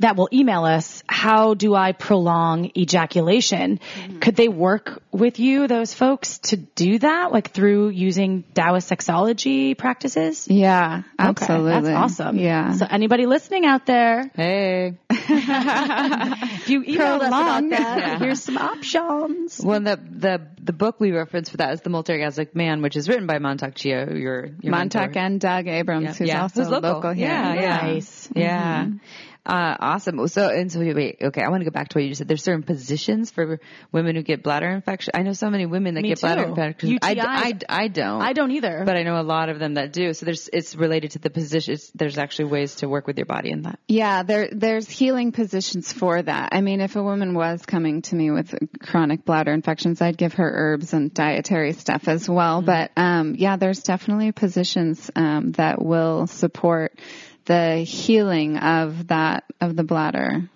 Speaker 3: that will email us, how do I prolong ejaculation? Mm-hmm. Could they work with you, those folks, to do that, like through using Taoist sexology practices?
Speaker 4: Yeah,
Speaker 3: Okay,
Speaker 4: absolutely.
Speaker 3: That's awesome.
Speaker 4: Yeah.
Speaker 3: So anybody listening out there,
Speaker 2: hey.
Speaker 3: if you emailed us about that,
Speaker 2: Yeah.
Speaker 3: here's some options.
Speaker 2: Well, the the the book we reference for that is the Multi-Orgasmic Man, which is written by Mantak Chia, your your
Speaker 4: Mantak
Speaker 2: mentor.
Speaker 4: and Doug Abrams,
Speaker 2: Yeah.
Speaker 4: who's
Speaker 2: Yeah,
Speaker 4: also
Speaker 2: who's local.
Speaker 4: here.
Speaker 2: Yeah, yeah.
Speaker 3: Nice.
Speaker 2: Yeah. Mm-hmm. Uh, awesome. So, and so wait, okay, I want to go back to what you just said. There's certain positions for women who get bladder infection. I know so many women that
Speaker 3: Me
Speaker 2: get bladder
Speaker 3: too.
Speaker 2: infections. I,
Speaker 3: UTIs.
Speaker 2: I, I don't.
Speaker 3: I don't either.
Speaker 2: But I know a lot of them that do. So there's, it's related to the positions. There's actually ways to work with your body in that.
Speaker 4: Yeah, there there's healing positions for that. I mean, if a woman was coming to me with chronic bladder infections, I'd give her herbs and dietary stuff as well. But um, yeah, there's definitely positions um, that will support the healing of that of the bladder.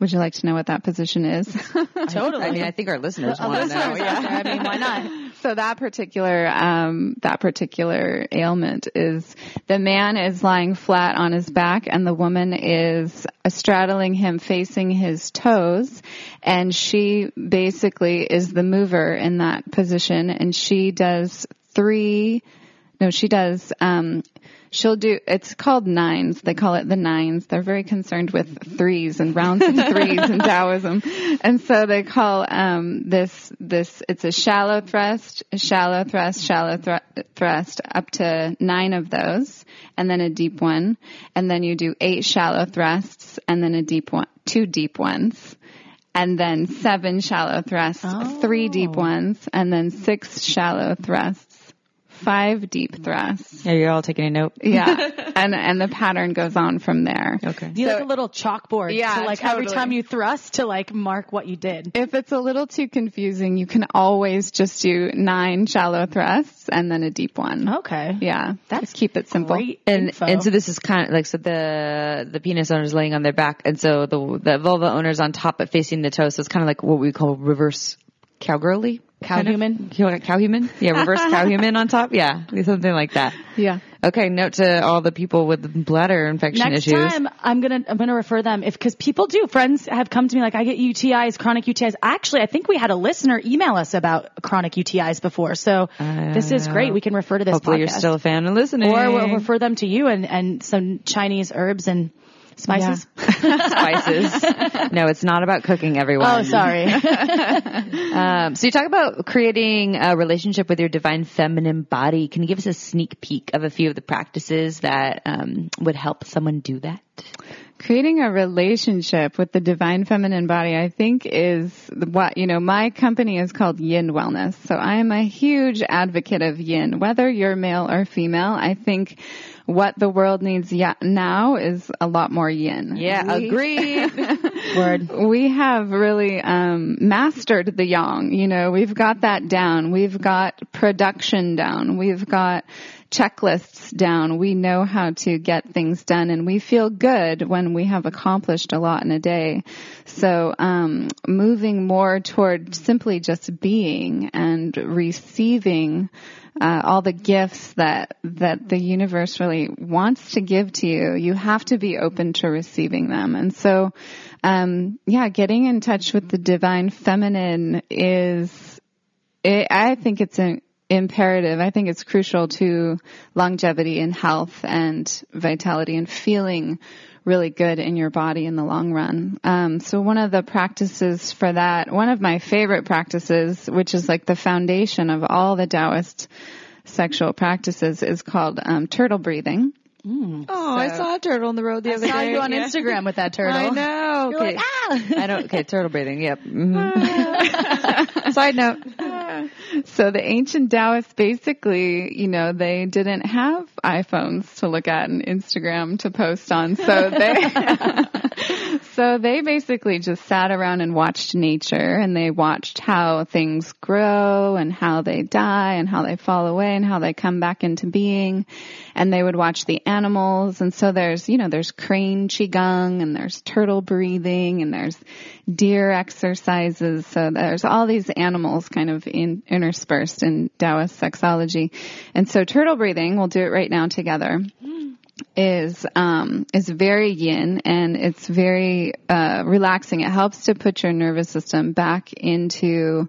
Speaker 4: Would you like to know what that position is?
Speaker 3: totally.
Speaker 2: I mean, I think our listeners want to know.
Speaker 3: Yeah. I mean, why not?
Speaker 4: So that particular um, that particular ailment is the man is lying flat on his back and the woman is straddling him facing his toes and she basically is the mover in that position and she does three no she does um she'll do it's called nines. They call it the nines. They're very concerned with threes and rounds of threes in taoism. And so they call um this this it's a shallow thrust a shallow thrust shallow thr- thrust up to nine of those and then a deep one. And then you do eight shallow thrusts and then a deep one two deep ones and then seven shallow thrusts, three deep ones, and then six shallow thrusts, five deep thrusts.
Speaker 2: Yeah, you're all taking a note.
Speaker 4: Yeah. and and the pattern goes on from there.
Speaker 2: Okay.
Speaker 3: Do You like a little chalkboard
Speaker 4: Yeah,
Speaker 3: to like every time you thrust to like mark what you did.
Speaker 4: If it's a little too confusing, you can always just do nine shallow thrusts and then a deep one.
Speaker 3: Okay.
Speaker 4: Yeah. That's keep it simple.
Speaker 3: Great
Speaker 2: and
Speaker 3: info.
Speaker 2: and so this is kind of like so the the penis owner is laying on their back, and so the the vulva owner is on top but facing the toe. So it's kind of like what we call reverse cowgirly.
Speaker 3: Cow
Speaker 2: kind of.
Speaker 3: human?
Speaker 2: Cow, cow human? Yeah, reverse cow human on top. Yeah, something like that.
Speaker 4: Yeah.
Speaker 2: Okay, note to all the people with bladder infection
Speaker 3: Next
Speaker 2: issues.
Speaker 3: time, I'm gonna I'm gonna refer them if because people do. Friends have come to me like I get UTIs, chronic UTIs. Actually, I think we had a listener email us about chronic UTIs before, so this is great. We can refer to this.
Speaker 2: Hopefully, you're still a fan and listening.
Speaker 3: or we'll refer them to you and and some Chinese herbs and spices.
Speaker 2: spices. no, it's not about cooking, everyone.
Speaker 3: Oh, sorry.
Speaker 2: Um, so you talk about creating a relationship with your divine feminine body. Can you give us a sneak peek of a few of the practices that um, would help someone do that?
Speaker 4: creating a relationship with the divine feminine body, I think is what, you know, my company is called Yin Wellness. So I am a huge advocate of yin, whether you're male or female. I think what the world needs yet now is a lot more yin.
Speaker 2: Yeah,
Speaker 4: We-
Speaker 2: agreed.
Speaker 3: Word.
Speaker 4: we have really um, mastered the yang. You know, we've got that down. We've got production down. We've got checklists down. We know how to get things done, and we feel good when we have accomplished a lot in a day. So, um, moving more toward simply just being and receiving. Uh, all the gifts that that the universe really wants to give to you, you have to be open to receiving them. And so, um, yeah, getting in touch with the divine feminine is, it, I think it's an imperative. I think it's crucial to longevity and health and vitality and feeling really good in your body in the long run. Um, so one of the practices for that, one of my favorite practices, which is like the foundation of all the Taoist sexual practices, is called um, turtle breathing.
Speaker 2: oh, I saw a turtle on the road the
Speaker 3: I
Speaker 2: other day.
Speaker 3: I saw you on
Speaker 2: Yeah.
Speaker 3: Instagram with that turtle.
Speaker 2: I know.
Speaker 3: You're
Speaker 2: okay.
Speaker 3: like, ah!
Speaker 2: I don't. Okay, turtle breathing. Yep. Mhm. Side note.
Speaker 4: So the ancient Taoists basically, you know, they didn't have iPhones to look at and Instagram to post on. So they, so they basically just sat around and watched nature and they watched how things grow and how they die and how they fall away and how they come back into being. And they would watch the animals. And so there's, you know, there's crane qigong and there's turtle breathing and there's deer exercises. So there's all these animals kind of in, interspersed in Taoist sexology. And so turtle breathing, we'll do it right now together, is, um, is very yin and it's very, uh, relaxing. It helps to put your nervous system back into,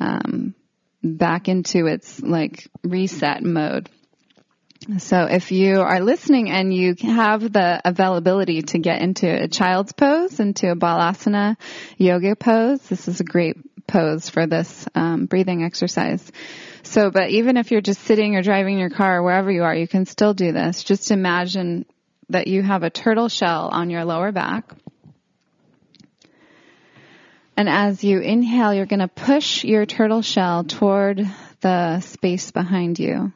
Speaker 4: um, back into its like reset mode. So if you are listening and you have the availability to get into a child's pose, into a balasana yoga pose, this is a great pose for this um, breathing exercise. So, but even if you're just sitting or driving your car or wherever you are, you can still do this. Just imagine that you have a turtle shell on your lower back. And as you inhale, you're going to push your turtle shell toward the space behind you.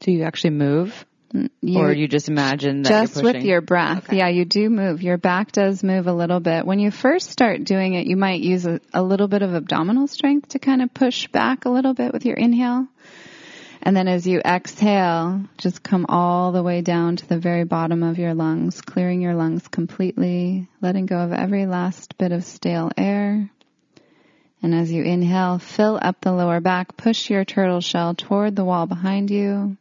Speaker 2: Do you actually move, mm,
Speaker 4: You-
Speaker 2: or you just imagine that
Speaker 4: just with your breath. Yeah, you do move. Your back does move a little bit. When you first start doing it, you might use a, a little bit of abdominal strength to kind of push back a little bit with your inhale. And then as you exhale, just come all the way down to the very bottom of your lungs, clearing your lungs completely, letting go of every last bit of stale air. And as you inhale, fill up the lower back, push your turtle shell toward the wall behind you.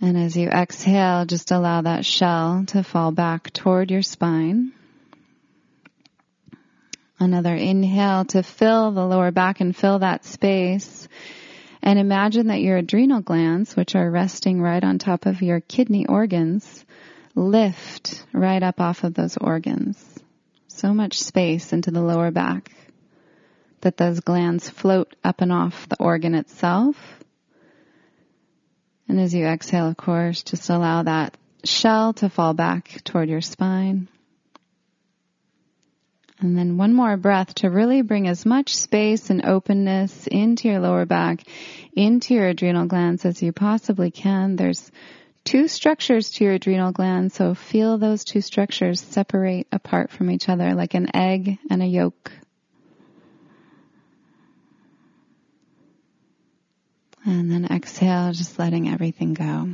Speaker 4: And as you exhale, just allow that shell to fall back toward your spine. Another inhale to fill the lower back and fill that space. And imagine that your adrenal glands, which are resting right on top of your kidney organs, lift right up off of those organs. So much space into the lower back that those glands float up and off the organ itself. And as you exhale, of course, just allow that shell to fall back toward your spine. And then one more breath to really bring as much space and openness into your lower back, into your adrenal glands as you possibly can. There's two structures to your adrenal glands, so feel those two structures separate apart from each other like an egg and a yolk. And then exhale, just letting everything go.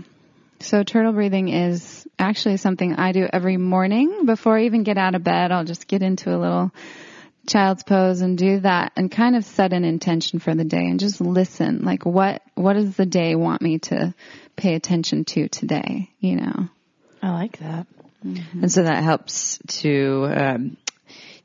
Speaker 4: So turtle breathing is actually something I do every morning before I even get out of bed. I'll just get into a little child's pose and do that and kind of set an intention for the day and just listen. Like what, what does the day want me to pay attention to today? You know?
Speaker 3: I like that.
Speaker 2: and so that helps to um,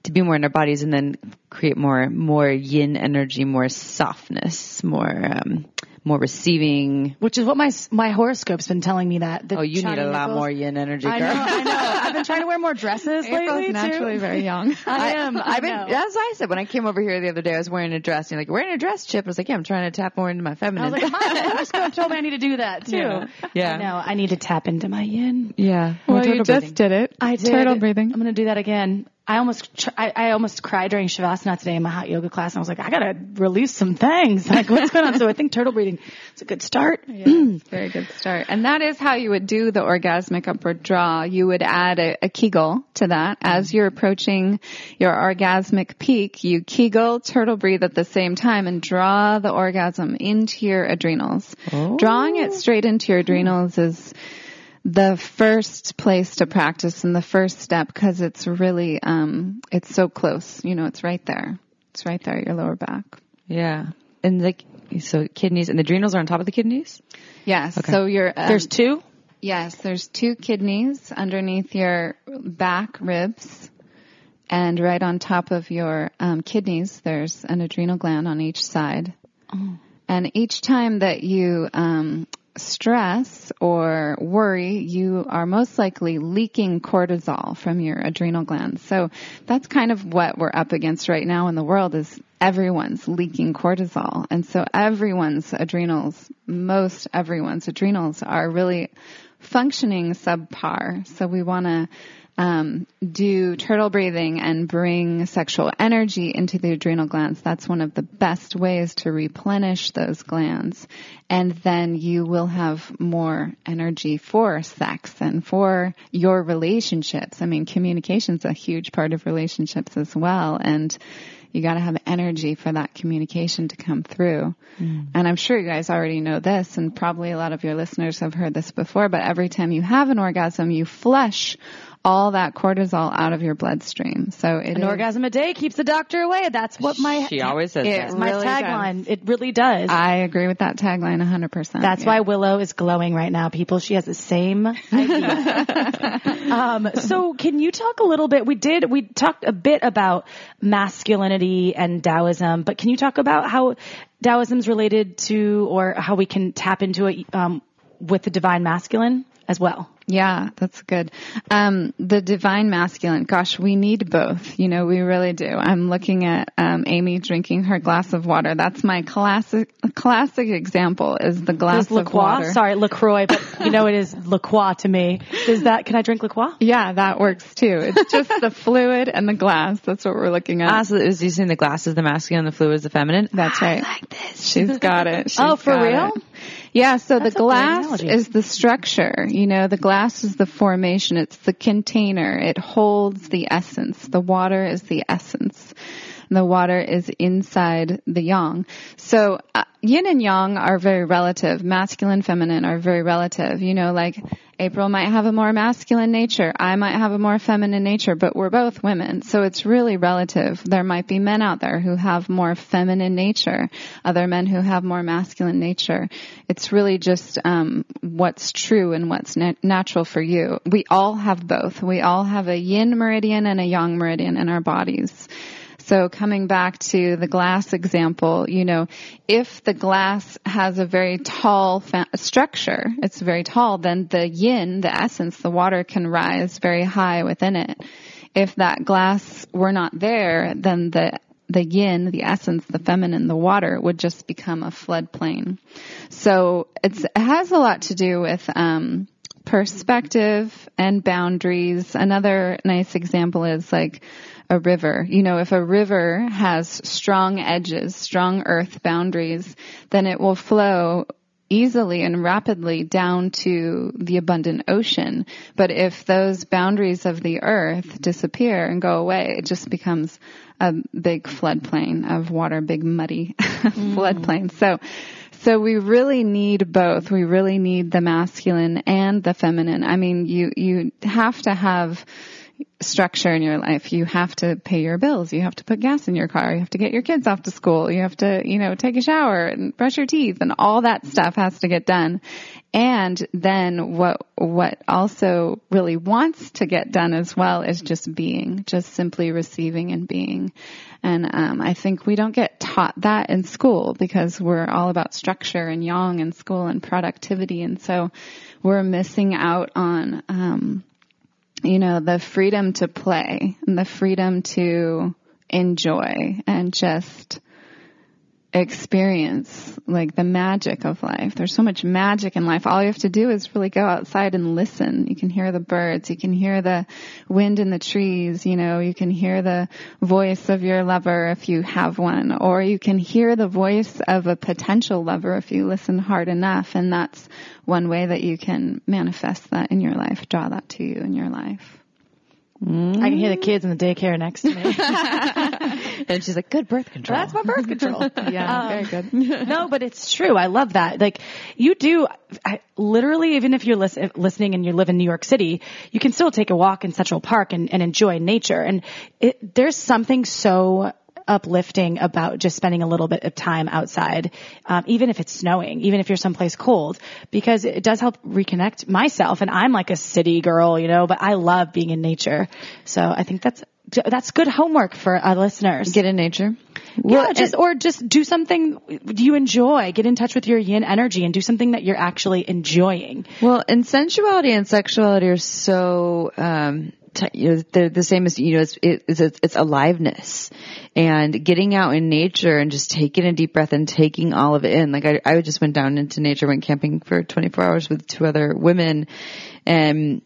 Speaker 2: to be more in our bodies, and then create more more yin energy, more softness, more um, more receiving.
Speaker 3: Which is what my my horoscope's been telling me that. the
Speaker 2: Oh, you need a lot
Speaker 3: Nichols-
Speaker 2: more yin energy,
Speaker 3: I
Speaker 2: girl.
Speaker 3: know, I know. I've been trying to wear more dresses
Speaker 4: April's
Speaker 3: lately
Speaker 4: naturally
Speaker 3: too.
Speaker 4: very young.
Speaker 3: I am. I
Speaker 2: I've been,
Speaker 3: know.
Speaker 2: that's what I said when I came over here the other day. I was wearing a dress. And you're like, wearing a dress, Chip. I was like, yeah, I'm trying to tap more into my feminine.
Speaker 3: I
Speaker 2: feminine.
Speaker 3: was like, my horoscope told me I need to do that too.
Speaker 2: Yeah. Yeah.
Speaker 3: I know. I need to tap into my yin.
Speaker 2: yeah.
Speaker 4: Well, you
Speaker 2: turtle
Speaker 4: just
Speaker 2: breathing.
Speaker 4: did it.
Speaker 3: I did.
Speaker 4: Turtle breathing.
Speaker 3: I'm going to do that again. I almost, I, I almost cried during Shavasana today in my hot yoga class. And I was like, I gotta release some things. Like, what's going on? So I think turtle breathing is a good start.
Speaker 4: Very good start. And that is how you would do the orgasmic upward draw. You would add a, a Kegel to that. As mm-hmm. you're approaching your orgasmic peak, you Kegel, turtle breathe at the same time and draw the orgasm into your adrenals. Oh. Drawing it straight into your adrenals is the first place to practice and the first step because it's really, um, it's so close. You know, it's right there. It's right there your lower back.
Speaker 2: Yeah. And like, so kidneys and the adrenals are on top of the kidneys?
Speaker 4: Yes. So you're, um,
Speaker 3: There's two.
Speaker 4: Yes, there's two kidneys underneath your back ribs, and right on top of your um, kidneys, there's an adrenal gland on each side. And each time that you um, stress or worry, you are most likely leaking cortisol from your adrenal glands. So that's kind of what we're up against right now in the world is everyone's leaking cortisol. And so everyone's adrenals, most everyone's adrenals are really functioning subpar. So we want to um, do turtle breathing and bring sexual energy into the adrenal glands. That's one of the best ways to replenish those glands. And then you will have more energy for sex and for your relationships. I mean, communication's a huge part of relationships as well. And you got to have energy for that communication to come through. And I'm sure you guys already know this, and probably a lot of your listeners have heard this before, but every time you have an orgasm, you flush all that cortisol out of your bloodstream. So it
Speaker 3: An
Speaker 4: is-
Speaker 3: orgasm a day keeps the doctor away. That's what my
Speaker 2: She always says
Speaker 4: It
Speaker 2: that.
Speaker 3: my
Speaker 4: really
Speaker 3: tagline. It really does.
Speaker 4: I agree with that tagline 100%.
Speaker 3: That's
Speaker 4: Yeah.
Speaker 3: why Willow is glowing right now, people. She has the same idea. um, so can you talk a little bit? We did, we talked a bit about masculinity and Taoism, but can you talk about how Taoism's related to or how we can tap into it, um, with the divine masculine as well?
Speaker 4: Yeah, that's good. Um, the divine masculine, gosh, we need both. You know, we really do. I'm looking at um, Amy drinking her glass of water. That's my classic classic example is the glass
Speaker 3: Is La
Speaker 4: of water.
Speaker 3: sorry, LaCroix, but you know it is La Croix to me. Is that, can I drink La Croix?
Speaker 4: Yeah, that works too. It's just the fluid and the glass. That's what we're looking at.
Speaker 2: Ah, so is using the glasses, the masculine, the fluids, the feminine.
Speaker 4: That's right. She's got it. She's
Speaker 3: Oh, for
Speaker 4: got
Speaker 3: real?
Speaker 4: it. Yeah, so
Speaker 3: That's
Speaker 4: the glass is the structure. You know, the glass is the formation. It's the container. It holds the essence. The water is the essence. The water is inside the yang. So uh, yin and yang are very relative. Masculine, feminine are very relative. You know, like April might have a more masculine nature. I might have a more feminine nature, but we're both women. So it's really relative. There might be men out there who have more feminine nature, other men who have more masculine nature. It's really just um, what's true and what's na- natural for you. We all have both. We all have a yin meridian and a yang meridian in our bodies. So coming back to the glass example, you know, if the glass has a very tall fa- structure, it's very tall, then the yin, the essence, the water can rise very high within it. If that glass were not there, then the the yin, the essence, the feminine, the water would just become a floodplain. So it has a lot to do with um, perspective and boundaries. Another nice example is like a river. You know, if a river has strong edges, strong earth boundaries, then it will flow easily and rapidly down to the abundant ocean. But if those boundaries of the earth disappear and go away, it just becomes a big floodplain of water, big muddy mm. floodplain. So, so we really need both. We really need the masculine and the feminine. I mean, you, you have to have structure in your life. You have to pay your bills. You have to put gas in your car. You have to get your kids off to school. You have to, you know, take a shower and brush your teeth and all that stuff has to get done. And then what, what also really wants to get done as well is just being, just simply receiving and being. And, um, I think we don't get taught that in school because we're all about structure and yang in school and productivity. And so we're missing out on, um, you know, the freedom to play and the freedom to enjoy and just experience like the magic of life. There's so much magic in life. All you have to do is really go outside and listen. You can hear the birds. You can hear the wind in the trees. You know, you can hear the voice of your lover if you have one, or you can hear the voice of a potential lover if you listen hard enough. And that's one way that you can manifest that in your life, draw that to you in your life.
Speaker 3: I can hear the kids in the daycare next to me.
Speaker 2: and she's like, good birth control.
Speaker 3: That's my birth control.
Speaker 4: Yeah,
Speaker 3: Um,
Speaker 4: very good.
Speaker 3: no, but it's true. I love that. Like you do, I, literally, even if you're listen, listening and you live in New York City, you can still take a walk in Central Park and, and enjoy nature. And it, there's something so uplifting about just spending a little bit of time outside, um, even if it's snowing, even if you're someplace cold, because it does help reconnect myself. And I'm like a city girl, you know, but I love being in nature. So I think that's that's good homework for our listeners.
Speaker 2: Get in nature.
Speaker 3: Yeah, just or just do something you enjoy. Get in touch with your yin energy and do something that you're actually enjoying.
Speaker 2: Well, and sensuality and sexuality are so, um, you know, they're the same as, you know, it's, it's, it's, it's aliveness and getting out in nature and just taking a deep breath and taking all of it in. Like I, I just went down into nature, went camping for 24 hours with two other women and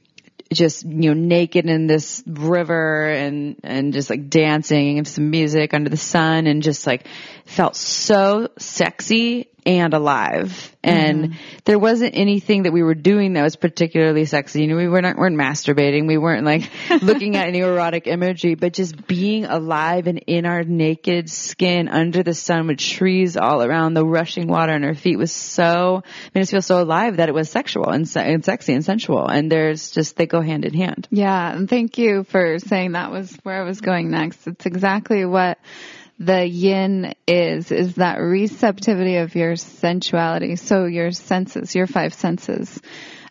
Speaker 2: just, you know, naked in this river and, and just like dancing and some music under the sun and just like felt so sexy and alive. And mm-hmm. there wasn't anything that we were doing that was particularly sexy. You know, we weren't, weren't masturbating. We weren't like looking at any erotic imagery, but just being alive and in our naked skin under the sun with trees all around, the rushing water on our feet was so, made us feel so alive that it was sexual and, se- and sexy and sensual. And there's just, they go hand in hand.
Speaker 4: Yeah, and thank you for saying that was where I was going next. It's exactly what the yin is, is that receptivity of your sensuality. So your senses, your five senses.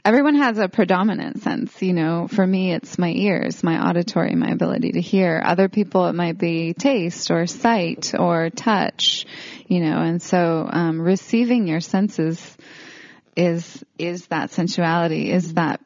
Speaker 4: Everyone has a predominant sense, you know, for me it's my ears, my auditory, my ability to hear. Other people it might be taste or sight or touch, you know, and so, um, receiving your senses is, is that sensuality, is that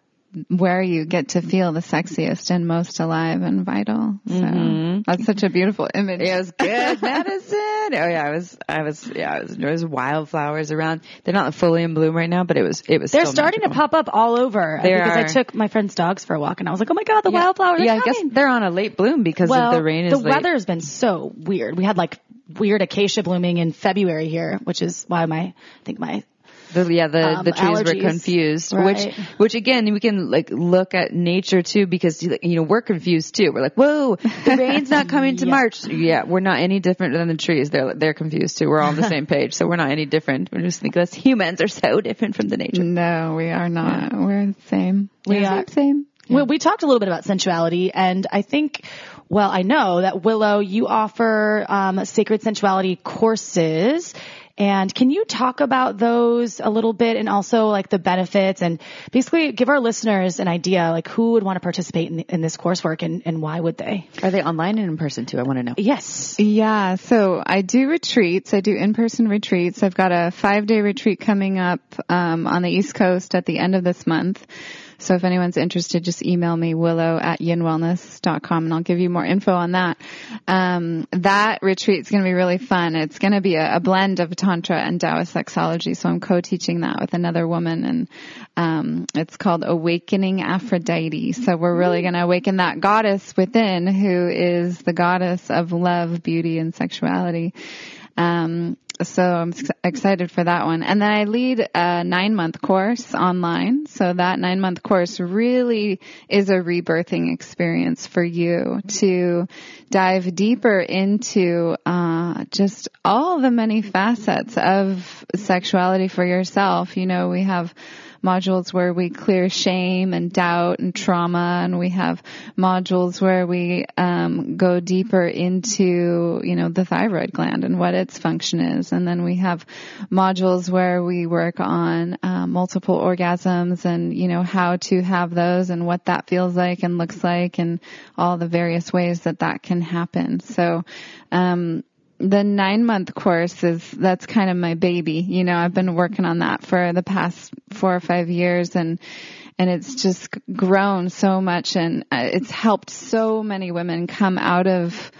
Speaker 4: where you get to feel the sexiest and most alive and vital. So mm-hmm. that's such a beautiful image.
Speaker 2: It was good medicine. Oh yeah, I was, I was, yeah, I was, there was wildflowers around. They're not fully in bloom right now, but it was, it was
Speaker 3: They're
Speaker 2: still
Speaker 3: starting to pop up all over.
Speaker 2: They
Speaker 3: because I took my friend's dogs for a walk and I was like, oh my god, the
Speaker 2: Yeah.
Speaker 3: wildflowers
Speaker 2: Yeah,
Speaker 3: are
Speaker 2: I guess they're on a late bloom because
Speaker 3: well,
Speaker 2: of the rain is
Speaker 3: the
Speaker 2: late.
Speaker 3: weather's been so weird. We had like weird acacia blooming in February here, which is why my, I think my
Speaker 2: The, yeah, the
Speaker 3: um,
Speaker 2: the trees were confused,
Speaker 3: Right.
Speaker 2: which which again we can like look at nature too because you know we're confused too. We're like, whoa, the rain's not coming to
Speaker 3: Yeah.
Speaker 2: March. Yeah, we're not any different than the trees. They're they're confused too. We're all on the same page, so we're not any different. We just think us humans are so different from the nature.
Speaker 4: No, we are not. We're the same.
Speaker 3: We
Speaker 4: We're
Speaker 3: are.
Speaker 4: the same.
Speaker 3: Well, we talked a little bit about sensuality, and I think, well, I know that Willow, you offer um, sacred sensuality courses. And can you talk about those a little bit and also like the benefits and basically give our listeners an idea like who would want to participate in, in this coursework and, and why would they?
Speaker 2: Are they online and in person too? I want to know.
Speaker 3: Yes.
Speaker 4: Yeah, so I do retreats. I do in-person retreats. I've got a five-day retreat coming up um, on the East Coast at the end of this month. So if anyone's interested, just email me, willow at yinwellness.com and I'll give you more info on that. Um, that retreat's going to be really fun. It's going to be a, a blend of Tantra and Taoist sexology. So I'm co-teaching that with another woman and, um, it's called Awakening Aphrodite. So we're really going to awaken that goddess within who is the goddess of love, beauty, and sexuality. Um, so I'm excited for that one. And then I lead a nine month course online. So that nine month course really is a rebirthing experience for you to dive deeper into, uh, just all the many facets of sexuality for yourself. You know, we have modules where we clear shame and doubt and trauma and we have modules where we um, go deeper into you know the thyroid gland and what its function is. And then we have modules where we work on uh, multiple orgasms and you know how to have those and what that feels like and looks like and all the various ways that that can happen. So um the nine month course is that's kind of my baby. You know, I've been working on that for the past four or five years and and it's just grown so much and uh, it's helped so many women come out of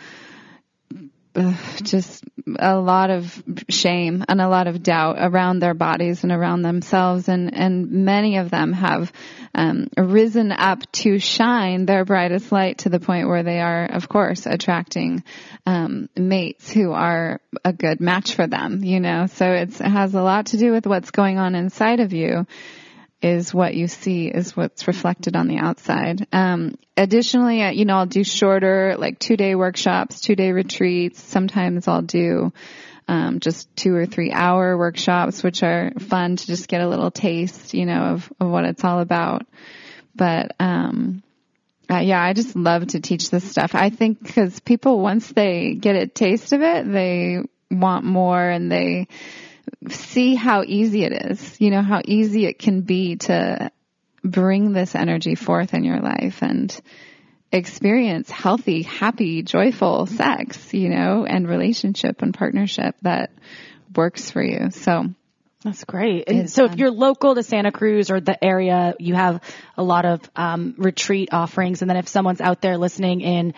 Speaker 4: just a lot of shame and a lot of doubt around their bodies and around themselves. And, and many of them have um, risen up to shine their brightest light to the point where they are, of course, attracting um, mates who are a good match for them, you know. So it's, it has a lot to do with what's going on inside of you is what you see is what's reflected on the outside. Um, additionally, uh, you know, I'll do shorter, like two day workshops, two day retreats. Sometimes I'll do, um, just two or three hour workshops, which are fun to just get a little taste, you know, of, of what it's all about. But, um, uh, yeah, I just love to teach this stuff. I think because people, once they get a taste of it, they want more and they, see how easy it is, you know, how easy it can be to bring this energy forth in your life and experience healthy, happy, joyful sex, you know, and relationship and partnership that works for you. So
Speaker 3: that's great. And so if you're local to Santa Cruz or the area, you have a lot of um, retreat offerings. And then if someone's out there listening in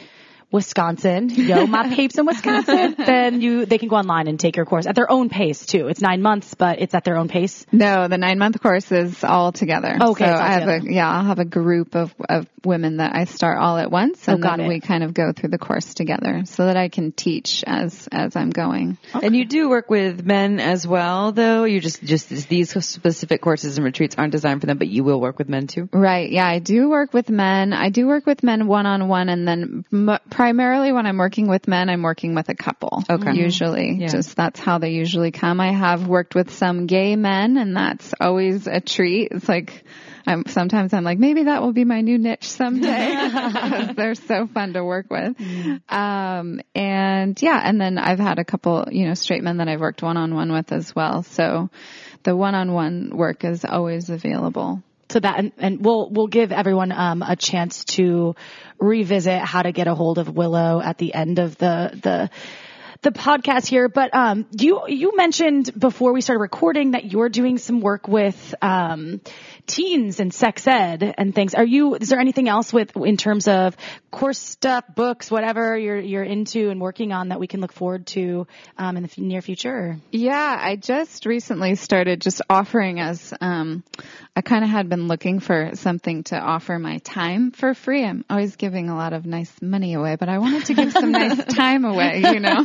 Speaker 3: Wisconsin, yo, my peeps in Wisconsin, then you, they can go online and take your course at their own pace too. It's nine months, but it's at their own pace.
Speaker 4: No, the nine month course is all together.
Speaker 3: Okay.
Speaker 4: So
Speaker 3: all
Speaker 4: I have
Speaker 3: together.
Speaker 4: a, yeah, I'll have a group of, of women that I start all at once oh, and
Speaker 3: Oh,
Speaker 4: then
Speaker 3: it.
Speaker 4: we kind of go through the course together so that I can teach as, as I'm going.
Speaker 2: And you do work with men as well, though. You just just these specific courses and retreats aren't designed for them, but you will work with men too.
Speaker 4: Right. Yeah, I do work with men. I do work with men one on one, and then m- primarily when I'm working with men, I'm working with a couple.
Speaker 2: Okay.
Speaker 4: Usually,
Speaker 2: Yeah.
Speaker 4: just that's how they usually come. I have worked with some gay men, and that's always a treat. It's like. I'm, sometimes I'm like, maybe that will be my new niche someday. They're so fun to work with. Um, and yeah, and then I've had a couple, you know, straight men that I've worked one on one with as well. So the one on one work is always available.
Speaker 3: So that, and, and we'll, we'll give everyone, um, a chance to revisit how to get a hold of Willow at the end of the, the, the podcast here, but um, you you mentioned before we started recording that you're doing some work with um, teens and sex ed and things. Are you? Is there anything else with in terms of course stuff, books, whatever you're you're into and working on that we can look forward to um, in the f- near future?
Speaker 4: Yeah, I just recently started just offering as um I kind of had been looking for something to offer my time for free. I'm always giving a lot of nice money away, but I wanted to give some nice time away, you know.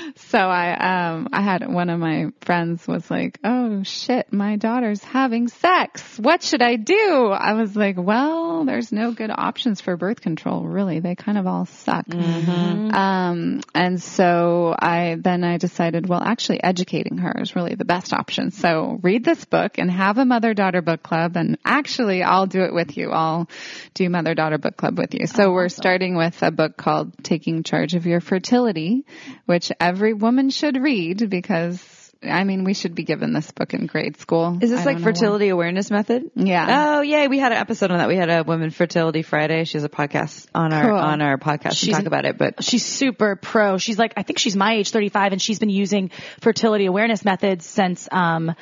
Speaker 4: so I um I had one of my friends was like, "Oh shit, my daughter's having sex. What should I do?" I was like, "Well, there's no good options for birth control, really. They kind of all suck." Um, and so I then I decided, well, actually educating her is really the best option. So read this book and have a mother daughter book club. And actually, I'll do it with you. I'll do mother daughter book club with you. So we're starting with a book called Taking Charge of Your Fertility, which every woman should read because I mean, we should be given this book in grade school.
Speaker 2: Is this
Speaker 4: I
Speaker 2: like
Speaker 4: don't why.
Speaker 2: fertility awareness method?
Speaker 4: Yeah.
Speaker 2: Oh yeah, we had an episode on that. We had a Women Fertility Friday. She has a podcast on our
Speaker 4: Cool.
Speaker 2: on our podcast
Speaker 3: She's
Speaker 2: to talk about it. But
Speaker 3: She's super pro. She's like, I think she's my age, 35, and she's been using fertility awareness methods since, um,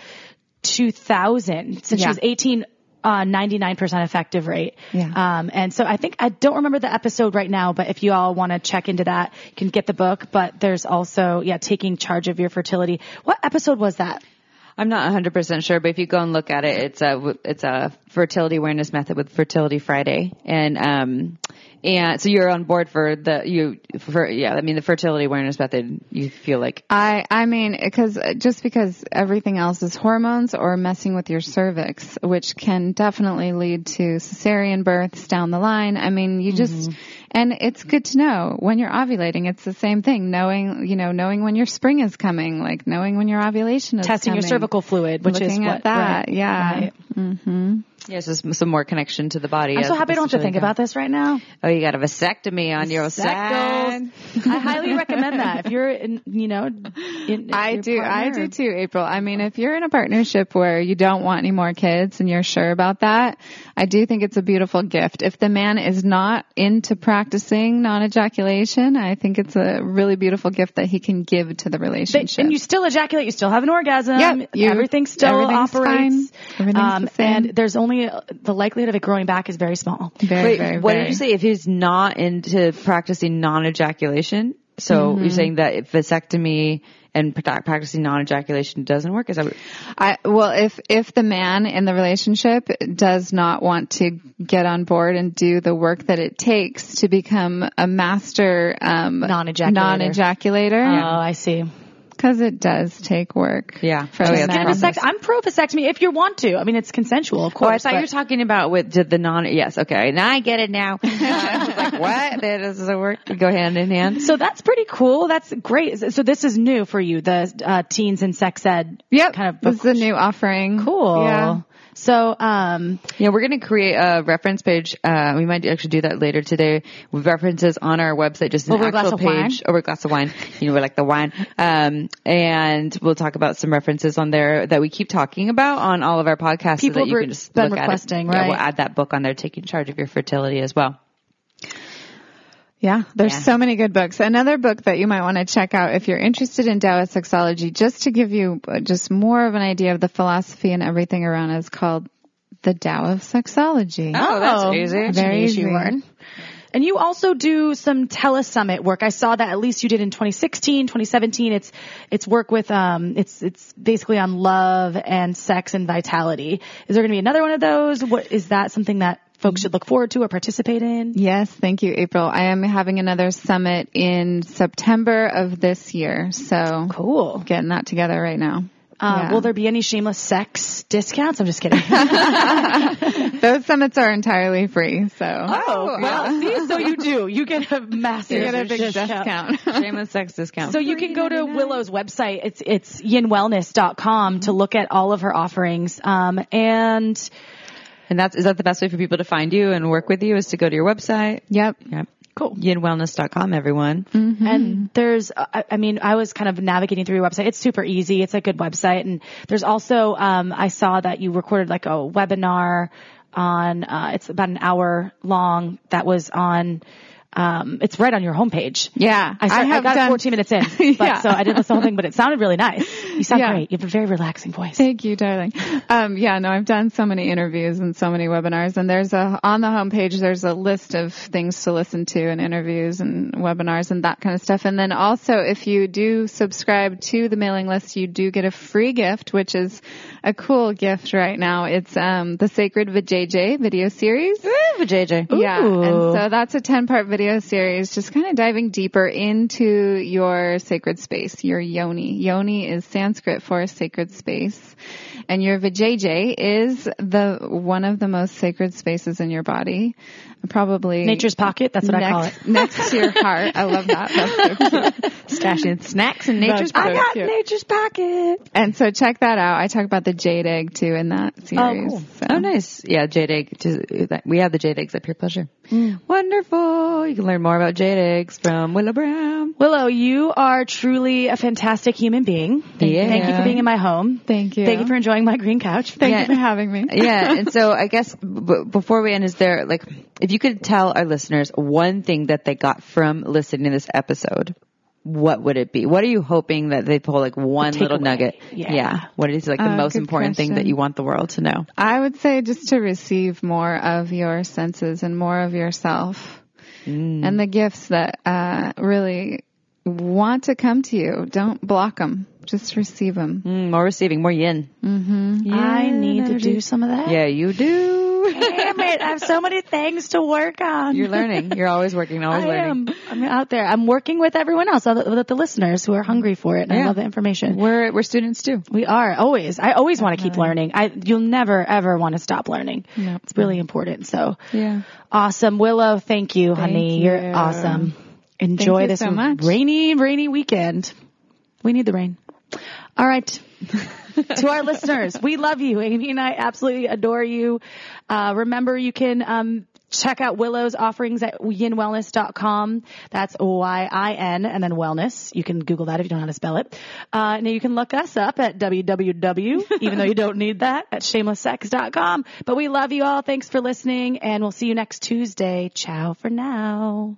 Speaker 3: 2000, since she
Speaker 4: Yeah.
Speaker 3: was 18, uh, 99% effective rate.
Speaker 4: Yeah.
Speaker 3: Um, and so I think, I don't remember the episode right now, but if you all want to check into that, you can get the book, but there's also, yeah, taking charge of your fertility. What episode was that?
Speaker 2: I'm not 100% sure, but if you go and look at it, it's a, it's a fertility awareness method with Fertility Friday. And, um, and so you're on board for the, you, for, yeah, I mean, the fertility awareness method, you feel like,
Speaker 4: I I mean because just because everything else is hormones or messing with your cervix, which can definitely lead to cesarean births down the line. I mean, you just and it's good to know when you're ovulating. It's the same thing, knowing you know knowing when your spring is coming, like knowing when your ovulation is
Speaker 3: Testing your cervical fluid, which is
Speaker 4: Looking
Speaker 3: what,
Speaker 4: at that,
Speaker 3: right,
Speaker 4: yeah.
Speaker 3: right.
Speaker 4: Mm-hmm.
Speaker 2: Yeah, just some more connection to the body.
Speaker 3: I'm so happy I don't have to think about this right now.
Speaker 2: Oh, you got a vasectomy on your side.
Speaker 3: I highly recommend that if you're, in, you know, in,
Speaker 4: I
Speaker 3: your
Speaker 4: do. I do too, April. I mean, if you're in a partnership where you don't want any more kids and you're sure about that, I do think it's a beautiful gift. If the man is not into practicing non-ejaculation, I think it's a really beautiful gift that he can give to the
Speaker 3: But,
Speaker 4: relationship.
Speaker 3: and you still ejaculate, you still have an orgasm.
Speaker 4: Yep, you-
Speaker 3: everything still
Speaker 4: everything's
Speaker 3: operates.
Speaker 4: fine. Everything's
Speaker 3: um,
Speaker 4: the same.
Speaker 3: and there's only the likelihood of it growing back is very small.
Speaker 4: very,
Speaker 2: Wait,
Speaker 4: very,
Speaker 2: what
Speaker 4: very.
Speaker 2: did you say? If he's not into practicing non-ejaculation, So you're saying that if vasectomy and pra- practicing non-ejaculation doesn't work? Is that what,
Speaker 4: I, well, if, if the man in the relationship does not want to get on board and do the work that it takes to become a master, um,
Speaker 3: Non-ejaculator.
Speaker 4: non-ejaculator,
Speaker 3: Oh, I see.
Speaker 4: Because it does take work.
Speaker 2: yeah.
Speaker 4: For
Speaker 2: oh,
Speaker 4: the
Speaker 2: yeah.
Speaker 3: Vasect- I'm pro vasectomy if you want to. I mean, it's consensual, of course.
Speaker 2: Oh,
Speaker 3: course.
Speaker 2: I thought you were talking about with did the non. Yes, okay. Now I get it. Now I like, what? That doesn't work. Go hand in hand.
Speaker 3: So that's pretty cool. That's great. So this is new for you, the uh, teens and sex ed
Speaker 4: Yep.
Speaker 3: kind of
Speaker 4: This is a new offering.
Speaker 3: Cool.
Speaker 4: Yeah.
Speaker 3: So, um,
Speaker 2: Yeah, we're going to create a reference page. Uh, we might actually do that later today with references on our website, just an
Speaker 3: Over
Speaker 2: actual page over a glass of wine. You know, we like the wine. Um, and we'll talk about some references on there that we keep talking about on all of our podcasts.
Speaker 3: People
Speaker 2: so that you can just
Speaker 3: been
Speaker 2: look
Speaker 3: requesting,
Speaker 2: at it. Yeah,
Speaker 3: right?
Speaker 2: we'll add that book on there, taking charge of your fertility as well.
Speaker 4: Yeah, there's
Speaker 2: Yeah.
Speaker 4: so many good books. Another book that you might want to check out if you're interested in Taoist sexology, just to give you uh, just more of an idea of the philosophy and everything around, is called The Tao of Sexology.
Speaker 2: Oh, that's easy.
Speaker 4: Very
Speaker 3: easy
Speaker 4: easy.
Speaker 3: word. And you also do some telesummit work. I saw that at least you did in 2016, 2017. It's, it's work with, um, it's, it's basically on love and sex and vitality. Is there going to be another one of those? What, is that something that folks should look forward to or participate in?
Speaker 4: Yes, thank you, April. I am having another summit in September of this year, so
Speaker 3: Cool.
Speaker 4: getting that together right now.
Speaker 3: Uh,
Speaker 4: Yeah.
Speaker 3: Will there be any shameless sex discounts? I'm just kidding.
Speaker 4: Those summits are entirely free, so
Speaker 3: Oh, well, see, so you do. You get a massive
Speaker 4: you get a big
Speaker 3: discount.
Speaker 4: discount.
Speaker 2: Shameless sex discount.
Speaker 3: So you can go to Willow's website. It's it's yinwellness.com to look at all of her offerings. Um, and
Speaker 2: and that's is that the best way for people to find you and work with you is to go to your website.
Speaker 4: yep.
Speaker 2: Yep.
Speaker 3: Cool.
Speaker 2: Yinwellness.com, everyone.
Speaker 3: And there's, uh, I I mean, I was kind of navigating through your website. It's super easy. It's a good website. And there's also, um, I saw that you recorded like a webinar on, uh, it's about an hour long that was on, um, it's right on your homepage.
Speaker 4: Yeah,
Speaker 3: I, start, I,
Speaker 4: have
Speaker 3: got
Speaker 4: done-
Speaker 3: 14 minutes in, but
Speaker 4: Yeah.
Speaker 3: so I didn't listen to the whole thing, but it sounded really nice. You sound
Speaker 4: Yeah.
Speaker 3: great. You have a very relaxing voice.
Speaker 4: Thank you, darling. Um, yeah, no, I've done so many interviews and so many webinars, and there's a on the homepage. There's a list of things to listen to and interviews and webinars and that kind of stuff. And then also, if you do subscribe to the mailing list, you do get a free gift, which is a cool gift right now. It's um, the Sacred Vajayjay video series.
Speaker 2: JJ.
Speaker 4: Yeah, and so that's a 10 part video series, just kind of diving deeper into your sacred space, your yoni. Yoni is Sanskrit for sacred space. And your vajayjay is the, one of the most sacred spaces in your body. Probably
Speaker 3: Nature's pocket. That's what I call it.
Speaker 4: next, next to your heart. I love that. That's so cute.
Speaker 2: Stashing snacks in nature's
Speaker 4: That's
Speaker 3: I got
Speaker 4: cute.
Speaker 3: nature's pocket.
Speaker 4: And so check that out. I talk about the jade egg too in that oh, series.
Speaker 3: cool.
Speaker 4: So.
Speaker 2: Oh, nice. Yeah, jade egg. We have the jade eggs at Pure Pleasure. Mm. Wonderful. You can learn more about jade eggs from Willow Brown.
Speaker 3: Willow, you are truly a fantastic human being. Thank,
Speaker 2: Yeah.
Speaker 3: thank you for being in my home.
Speaker 4: Thank you.
Speaker 3: Thank you for enjoying my green couch.
Speaker 4: Thank
Speaker 2: Yeah.
Speaker 4: you for having me.
Speaker 2: yeah, and so I guess b- before we end, is there like, if you could tell our listeners one thing that they got from listening to this episode, what would it be? What are you hoping that they pull like one little
Speaker 3: takeaway.
Speaker 2: nugget?
Speaker 3: Yeah.
Speaker 2: What is like the
Speaker 4: Oh,
Speaker 2: most important thing that you want the world to know?
Speaker 4: I would say just to receive more of your senses and more of yourself and the gifts that uh, really want to come to you. Don't block them. Just receive them.
Speaker 2: Mm, more receiving, more yin. Mm-hmm.
Speaker 3: I need to do some of that.
Speaker 2: Yeah, you do.
Speaker 3: Damn it. I have so many things to work on.
Speaker 2: You're learning. You're always working, always
Speaker 3: I
Speaker 2: learning.
Speaker 3: am. I'm out there. I'm working with everyone else, other- with the listeners who are hungry for it. And I love the information.
Speaker 2: We're we're students too.
Speaker 3: We are always. I always want to keep learning. I you'll never ever want to stop learning.
Speaker 4: Yep.
Speaker 3: It's really important. So
Speaker 2: Yeah.
Speaker 3: awesome, Willow. Thank you, honey.
Speaker 4: you.
Speaker 3: You're awesome. Enjoy
Speaker 4: you
Speaker 3: this
Speaker 4: so much.
Speaker 3: rainy, rainy weekend. We need the rain. All right. to our listeners, we love you. Amy and I absolutely adore you. Uh, remember, you can um, check out Willow's offerings at yinwellness.com. That's Y-I-N and then wellness. You can Google that if you don't know how to spell it. Uh, now you can look us up at www, even though you don't need that, at shamelesssex.com. But we love you all. Thanks for listening and we'll see you next Tuesday. Ciao for now.